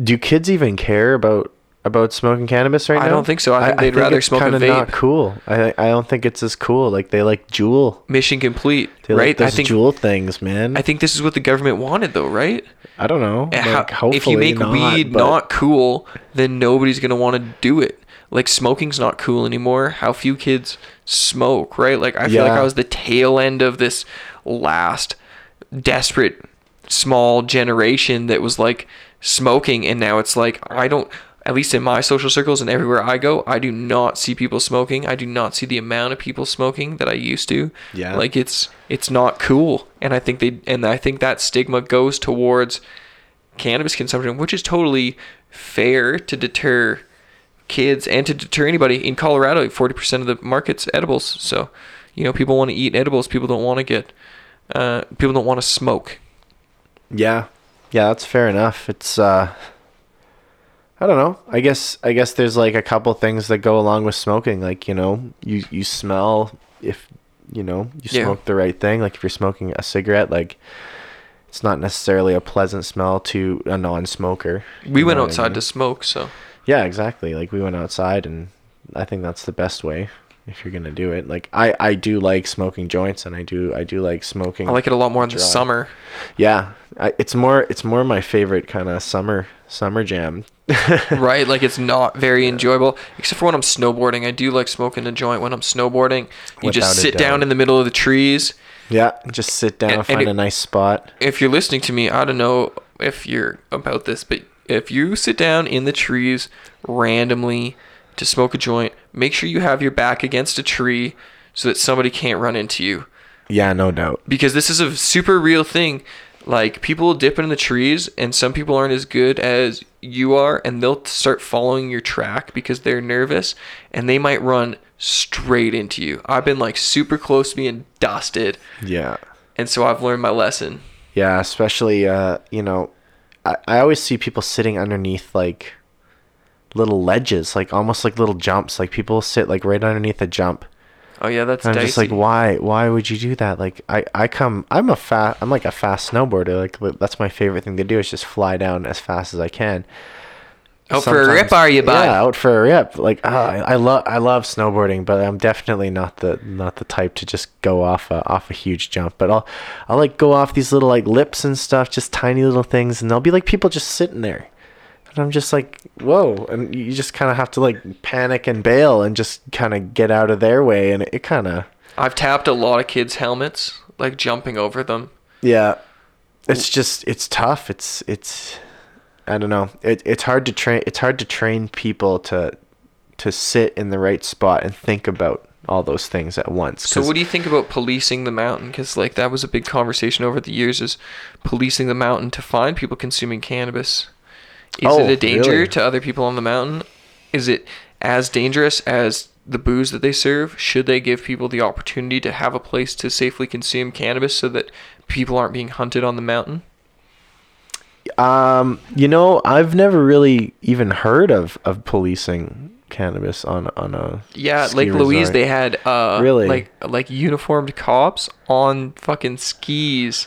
do kids even care about about smoking cannabis right now? I don't think so. I think they'd rather it's smoke a vape. Not cool. I I don't think it's as cool. Like they like Juul. Mission complete, They right? like those I think Juul things, man. I think this is what the government wanted, though, right? I don't know. And how- hopefully if you make not, weed but- not cool, then nobody's gonna want to do it. Like smoking's not cool anymore. How few kids smoke, right? Like I feel like I was the tail end of this last desperate small generation that was like smoking, and now it's like I don't. At least in my social circles and everywhere I go, I do not see people smoking. I do not see the amount of people smoking that I used to. Yeah. Like it's it's not cool, and I think they and I think that stigma goes towards cannabis consumption, which is totally fair to deter kids and to deter anybody. In Colorado, 40% of the market's edibles. So, you know, people want to eat edibles. People don't want to get, uh, people don't want to smoke. Yeah, yeah, that's fair enough. It's uh, I don't know. I guess I guess there's like a couple things that go along with smoking. Like you know, you you smell if you know you Yeah. smoke the right thing. Like if you're smoking a cigarette, like it's not necessarily a pleasant smell to a non-smoker. We went what I outside mean? to smoke, so Yeah, exactly. Like we went outside, and I think that's the best way if you're gonna do it. Like I I do like smoking joints, and I do I do like smoking. I like it a lot more in the Dry. summer. Yeah, I, it's more it's more my favorite kind of summer summer jam. <laughs> right? Like it's not very enjoyable, except for when I'm snowboarding. I do like smoking a joint when I'm snowboarding. You Without just sit down in the middle of the trees. Yeah, just sit down, And- and find it- a nice spot. if you're listening to me, I don't know if you're about this, but if you sit down in the trees randomly to smoke a joint, make sure you have your back against a tree so that somebody can't run into you. Yeah, no doubt. Because this is a super real thing. Like people dip in the trees, and some people aren't as good as you are, and they'll start following your track because they're nervous, and they might run straight into you. I've been like super close to being dusted, Yeah. and so I've learned my lesson. Yeah, especially uh, you know, I, I always see people sitting underneath like little ledges, like almost like little jumps. Like people sit like right underneath a jump. Oh yeah, that's And I'm dicey. just like, why? Why would you do that? Like, I, I come, I'm a fast, I'm like a fast snowboarder. Like, that's my favorite thing to do is just fly down as fast as I can. Out for a rip, are you, bud? Yeah, out for a rip. Like, ah, I, I love, I love snowboarding, but I'm definitely not the, not the type to just go off a, off a huge jump. But I'll, I'll like go off these little like lips and stuff, just tiny little things, and there'll be like people just sitting there. And I'm just like, whoa. And you just kind of have to like panic and bail and just kind of get out of their way. And it, it kind of, I've tapped a lot of kids' helmets, like jumping over them. Yeah. It's just it's tough. It's it's I don't know. It it's hard to train it's hard to train people to to sit in the right spot and think about all those things at once. So what do you think about policing the mountain? Because like that was a big conversation over the years is policing the mountain to find people consuming cannabis. Is Oh, it a danger really? to other people on the mountain? Is it as dangerous as the booze that they serve? Should they give people the opportunity to have a place to safely consume cannabis so that people aren't being hunted on the mountain? um you know, I've never really even heard of of policing cannabis on on a Yeah, Lake Louise, they had uh Really? like like uniformed cops on fucking skis,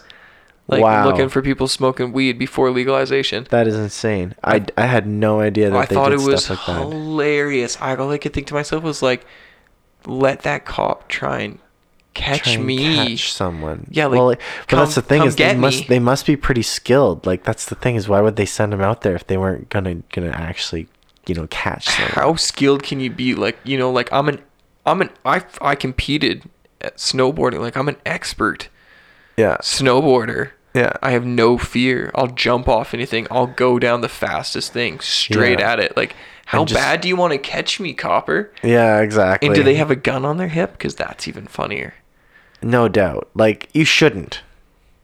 like Wow. looking for people smoking weed before legalization. That is insane. I, I had no idea that I they thought did it was stuff like that. hilarious. I all I could think to myself was like, let that cop try and catch Try and me. catch someone. Yeah, like, well, like, but that's the thing is they get must me. they must be pretty skilled. Like that's the thing is why would they send them out there if they weren't gonna gonna actually you know catch someone? How skilled can you be? Like you know, like I'm an, I'm an, I I competed at snowboarding. Like I'm an expert Yeah, snowboarder. Yeah. I have no fear. I'll jump off anything. I'll go down the fastest thing straight Yeah. at it. Like, how just- bad do you want to catch me, Copper? Yeah, exactly. And do they have a gun on their hip? Because that's even funnier. No doubt. Like you shouldn't.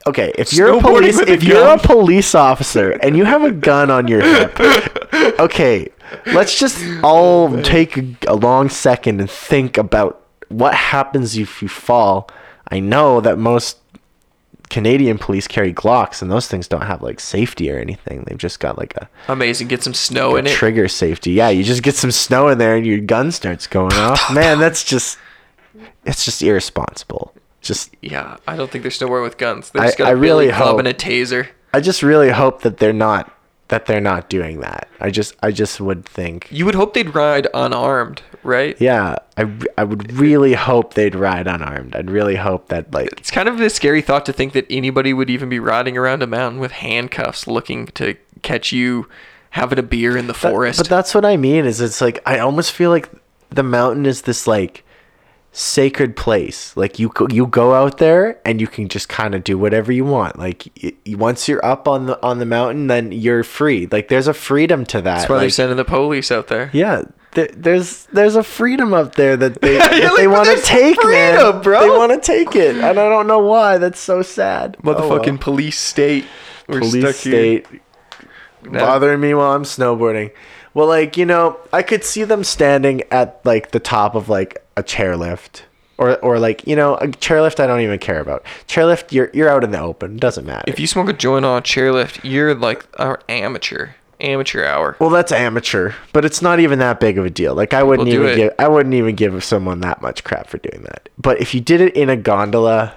Okay, if you're a police, with a you're a police officer and you have a gun on your hip, <laughs> okay, let's just all oh, take a, a long second and think about what happens if you fall. I know that most Canadian police carry Glocks, and those things don't have like safety or anything. They've just got like a, Amazing. Get some snow a in it. trigger safety. Yeah, you just get some snow in there and your gun starts going off. <laughs> Man, that's just it's just irresponsible. Just Yeah, I don't think they're snowboarding with guns. They I- just got a I really billy club hope- and a taser. I just really hope that they're not that they're not doing that. I just I just would think You would hope they'd ride unarmed, right? yeah, I, I would really hope they'd ride unarmed. I'd really hope that like It's kind of a scary thought to think that anybody would even be riding around a mountain with handcuffs looking to catch you having a beer in the That- forest. But that's what I mean. Is it's like I almost feel like the mountain is this like sacred place. Like you go, you go out there and you can just kind of do whatever you want. Like once you're up on the on the mountain, then you're free. Like there's a freedom to that. that's why they're sending the police out there. yeah. There, there's there's a freedom up there that they <laughs> that like, they want to take, freedom, man. bro. They want to take it, and I don't know why. That's so sad. Oh, well. Motherfucking police state. We're police state here. bothering me while I'm snowboarding. Well, like you know, I could see them standing at like the top of like a chairlift, or or like you know, a chairlift. I don't even care about chairlift. You're you're out in the open. Doesn't matter. If you smoke a joint on a chairlift, you're like an amateur. Amateur hour. well, that's amateur, but it's not even that big of a deal. Like I wouldn't People even give I wouldn't even give someone that much crap for doing that. But if you did it in a gondola,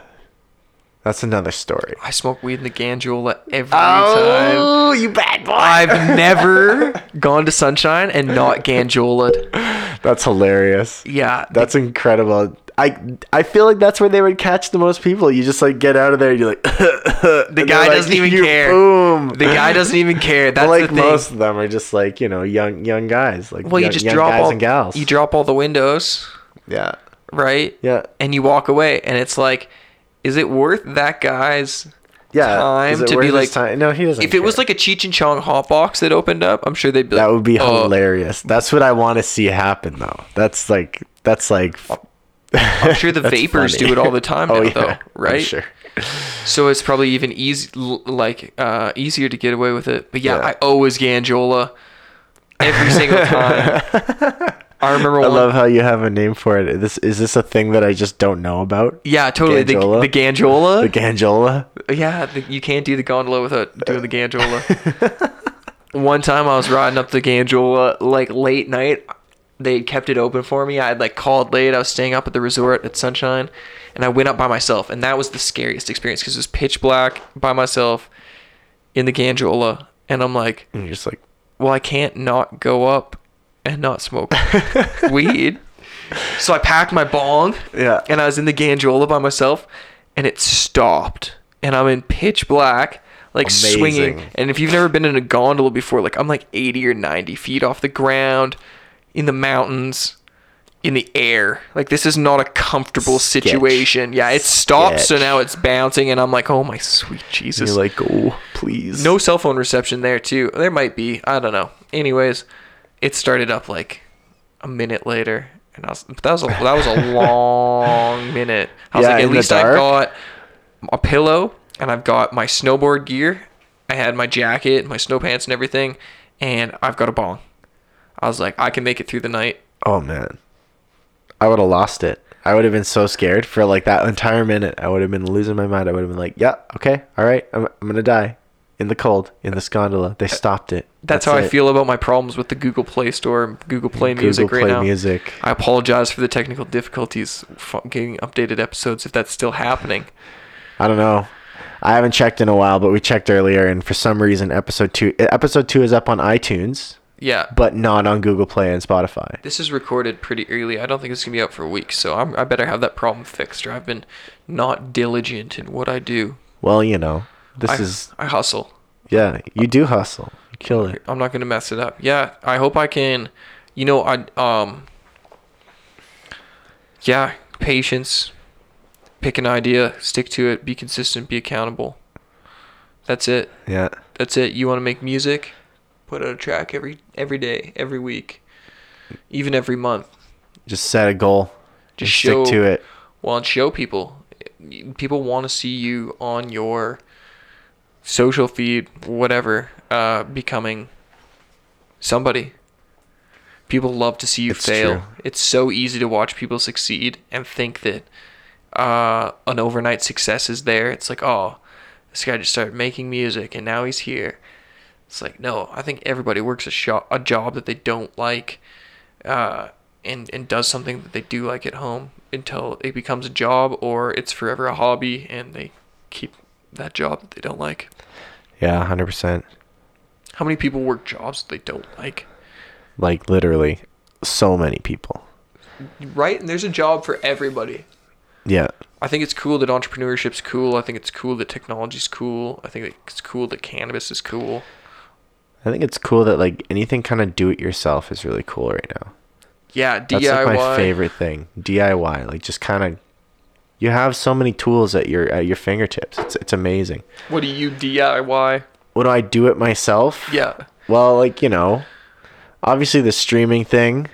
that's another story. I smoke weed in the Ganjola every oh, time. Oh, you bad boy! I've <laughs> never gone to Sunshine and not Ganjola'd. That's hilarious. Yeah, That's incredible. I I feel like that's where they would catch the most people. You just like get out of there and you're like <laughs> the guy doesn't even <laughs> care. Boom. the guy doesn't even care. <laughs> That's like the thing. most of them are just like you know young young guys like well, young, you just drop guys all and gals. you drop all the windows, yeah right? yeah And you walk away, and it's like is it worth that guy's Yeah, time to be like time? No, he doesn't. if it was like a Cheech and Chong hot box that opened up, I'm sure they'd be like, that would be "Oh, hilarious. That's what I want to see happen, though. That's like that's like. I'm sure <laughs> the vapors funny. do it all the time <laughs> now, oh, yeah, though, I'm right? sure. So it's probably even easy, like uh, easier to get away with it. But yeah, Yeah. I always Ganjola every single <laughs> time. I remember I one. love how you have a name for it. This is this a thing that I just don't know about? yeah, totally. The, the Ganjola. The Ganjola. Yeah, the, you can't do the gondola without doing the Ganjola. <laughs> One time I was riding up the Ganjola like late night. They kept it open for me. I had like called late. I was staying up at the resort at Sunshine, and I went up by myself, and that was the scariest experience because it was pitch black by myself in the Ganjola, and I'm like, And you're just like, well, I can't not go up and not smoke <laughs> weed. So I packed my bong yeah. and I was in the Ganjola by myself, and it stopped, and I'm in pitch black, like swinging. And if you've never been in a gondola before, like I'm like 80 or 90 feet off the ground, in the mountains, in the air. Like this is not a comfortable Sketch. situation. Yeah, it stopped, so now it's bouncing, and I'm like, oh my sweet Jesus. You're like, oh, please. No cell phone reception there too. There might be. I don't know. Anyways, it started up like a minute later, and I was that was a that was a long <laughs> minute. I was Yeah, like, at least I got a pillow, and I've got my snowboard gear. I had my jacket, my snow pants, and everything, and I've got a bong. I was like, I can make it through the night. Oh man, I would have lost it. I would have been so scared for like that entire minute. I would have been losing my mind. I would have been like, yeah, okay, all right, I'm, I'm gonna die in the cold in this gondola. They uh, stopped it. That's, how I feel about my problems with the Google Play Store, Google Play Google Music right Play now. Music. I apologize for the technical difficulties getting updated episodes if that's still happening. I don't know. I haven't checked in a while, but we checked earlier, and for some reason, episode two, eh, episode two is up on iTunes, Yeah. but not on Google Play and Spotify. This is recorded pretty early. I don't think it's going to be out for weeks, so I'm, I better have that problem fixed or I've been not diligent in what I do. Well, you know, this I, is I hustle. yeah. You do hustle. You kill it. I'm not going to mess it up. Yeah, I hope I can, you know, I, um, yeah, patience, pick an idea, stick to it, be consistent, be accountable. That's it. Yeah. That's it. You want to make music? Put out a track every every day, every week, even every month. Just set a goal. Just show stick to it. Well, and show people. People want to see you on your social feed, whatever, uh, becoming somebody. People love to see you It's fail. true. It's so easy to watch people succeed and think that uh, an overnight success is there. It's like, oh, this guy just started making music and now he's here. It's like, no, I think everybody works a, sho- a job that they don't like uh, and, and does something that they do like at home until it becomes a job or it's forever a hobby and they keep that job that they don't like. Yeah, hundred percent. How many people work jobs they don't like? Like literally, so many people. Right? And there's a job for everybody. Yeah. I think it's cool that entrepreneurship's cool. I think it's cool that technology's cool. I think it's cool that cannabis is cool. I think it's cool that like anything kind of do it yourself is really cool right now. Yeah, DIY. That's like my favorite thing. DIY, like just kind of you have so many tools at your at your fingertips. It's it's amazing. What do you DIY? What do I do it myself? Yeah. Well, like, you know, obviously the streaming thing.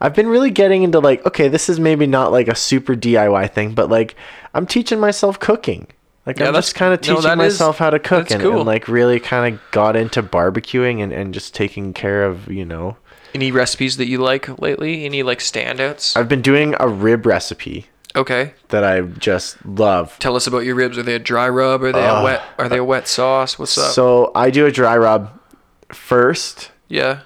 I've been really getting into like, okay, this is maybe not like a super DIY thing, but like I'm teaching myself cooking. Like Yeah, I'm just kind of teaching is- myself how to cook and, cool. and like really kind of got into barbecuing and, and just taking care of, you know. Any recipes that you like lately? Any like standouts? I've been doing a rib recipe Okay. that I just love. Tell us about your ribs. Are they a dry rub? Are they a Uh, wet? Are they a wet sauce? What's up? So I do a dry rub first yeah.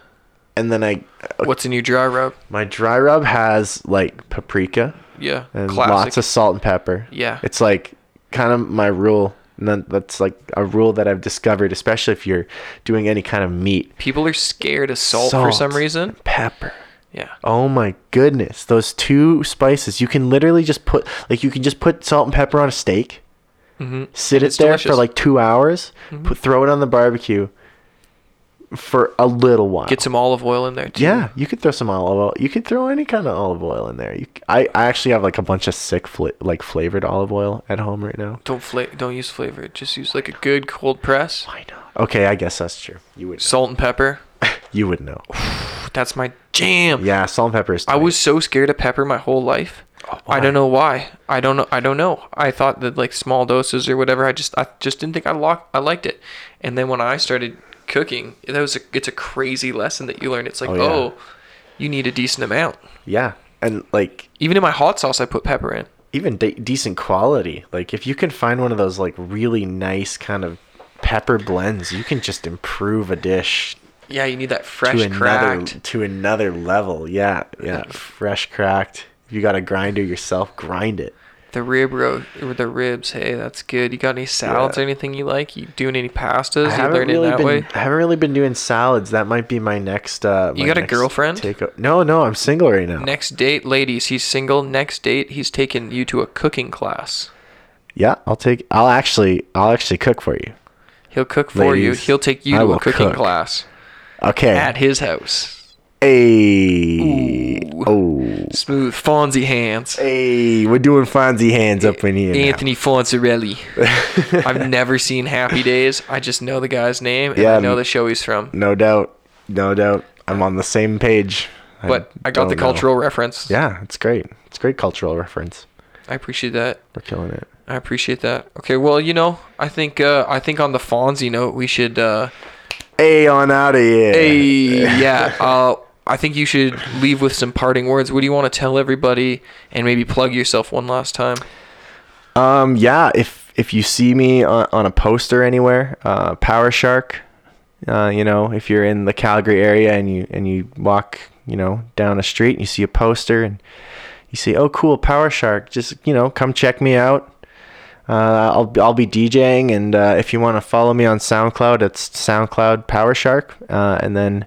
and then I What's in your dry rub? my dry rub has like paprika Yeah. and Classic. lots of salt and pepper. Yeah. It's like kind of my rule. And then that's like a rule that I've discovered, especially if you're doing any kind of meat. People are scared of salt, for some Salt. reason. Pepper. Yeah. Oh my goodness. Those two spices. You can literally just put like you can just put salt and pepper on a steak. Mm-hmm. Sit And it there delicious. for like 2 hours, put throw it on the barbecue. for a little while. Get some olive oil in there too. yeah, you could throw some olive oil. You could throw any kind of olive oil in there. You, I, I actually have like a bunch of sick fla- like flavored olive oil at home right now. Don't fla- don't use flavor. Just use like a good cold press. I know. Okay, I guess that's true. You would Salt and pepper. <laughs> you would know. <laughs> That's my jam. Yeah, salt and pepper is. I was so scared of pepper my whole life. Oh, I don't know why. I don't know. I don't know. I thought that like small doses or whatever. I just I just didn't think I lock I liked it. And then when I started cooking, that was a it's a crazy lesson that you learn. It's like Oh, yeah. oh, you need a decent amount. Yeah, and like Even in my hot sauce, I put pepper in. even de- decent quality. Like if you can find one of those like really nice kind of pepper blends, you can just improve a dish Yeah, you need that fresh to another cracked. to another level. Yeah, yeah, fresh cracked. If you got a grinder yourself, grind it. The rib ro or the ribs. Hey, that's good. You got any salads Yeah. or anything you like? You doing any pastas? I You learning really that been. way? I haven't really been doing salads. That might be my next. Uh, You my got a girlfriend? Take no, no. I'm single right now. Next date, ladies. He's single. Next date, he's taking you to a cooking class. Yeah, I'll take. I'll actually. I'll actually cook for you. He'll cook for Ladies, you. He'll take you I to a cooking cook. class Okay. at his house. Hey. Ooh. Oh. Smooth Fonzie hands. Hey, we're doing Fonzie hands up in here. now. Anthony Fonzarelli. <laughs> I've never seen Happy Days. I just know the guy's name and Yeah, I know the show he's from. No doubt. No doubt. I'm on the same page. But I got the don't know. cultural reference. Yeah, it's great. It's great cultural reference. I appreciate that. We're killing it. I appreciate that. Okay, well, you know, I think uh, I think on the Fonzie note, we should. Uh, Hey, on out of here. hey, yeah. Uh, I think you should leave with some parting words. What do you want to tell everybody, and maybe plug yourself one last time? Um, yeah. If if you see me on, on a poster anywhere, uh, Power Shark. Uh, you know, if you're in the Calgary area and you and you walk, you know, down a street and you see a poster and you say, "Oh, cool, Power Shark," just you know, come check me out. Uh, I'll I'll be DJing, and uh, if you want to follow me on SoundCloud, it's SoundCloud Power Shark, uh, and then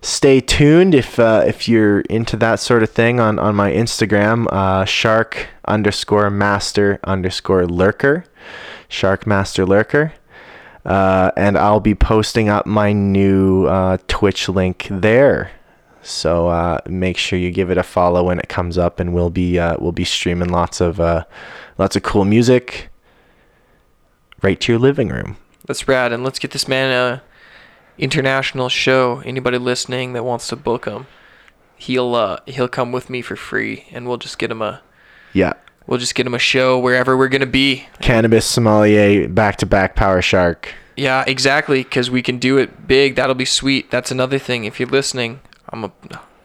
stay tuned if uh, if you're into that sort of thing on on my Instagram, uh, Shark underscore Master underscore Lurker, Shark Master Lurker. Uh, and I'll be posting up my new Twitch link there. So make sure you give it a follow when it comes up, and we'll be we'll be streaming lots of lots of cool music right to your living room. That's rad, and let's get this man a international show. Anybody listening that wants to book him, he'll uh, he'll come with me for free, and we'll just get him a Yeah, we'll just get him a show wherever we're gonna be. cannabis sommelier, back to back Power Shark. Yeah, exactly, because we can do it big. That'll be sweet. That's another thing. If you're listening, I'm a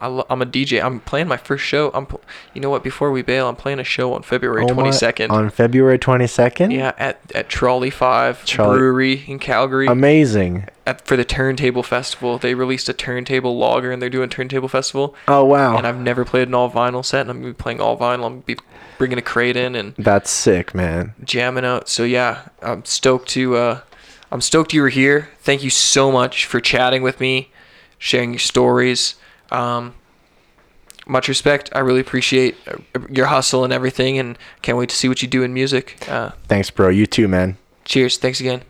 I lo- I'm a DJ. I'm playing my first show. I'm you know what? Before we bail, I'm playing a show on February Oh my- 22nd. on February twenty second. yeah, at at Trolley Five Trolley- Brewery in Calgary. amazing. at, for the Turntable Festival. They released a turntable logger and they're doing Turntable Festival. Oh wow, And I've never played an all vinyl set, and I'm gonna be playing all vinyl. I'm gonna be bringing a crate in and that's sick, man. jamming out. So yeah, I'm stoked to. Uh, I'm stoked you were here. Thank you so much for chatting with me, sharing your stories. Um, much respect. I really appreciate uh, your hustle and everything, and can't wait to see what you do in music. Uh, Thanks, bro. You too, man. cheers. Thanks again.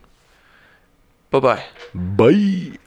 Bye bye. Bye.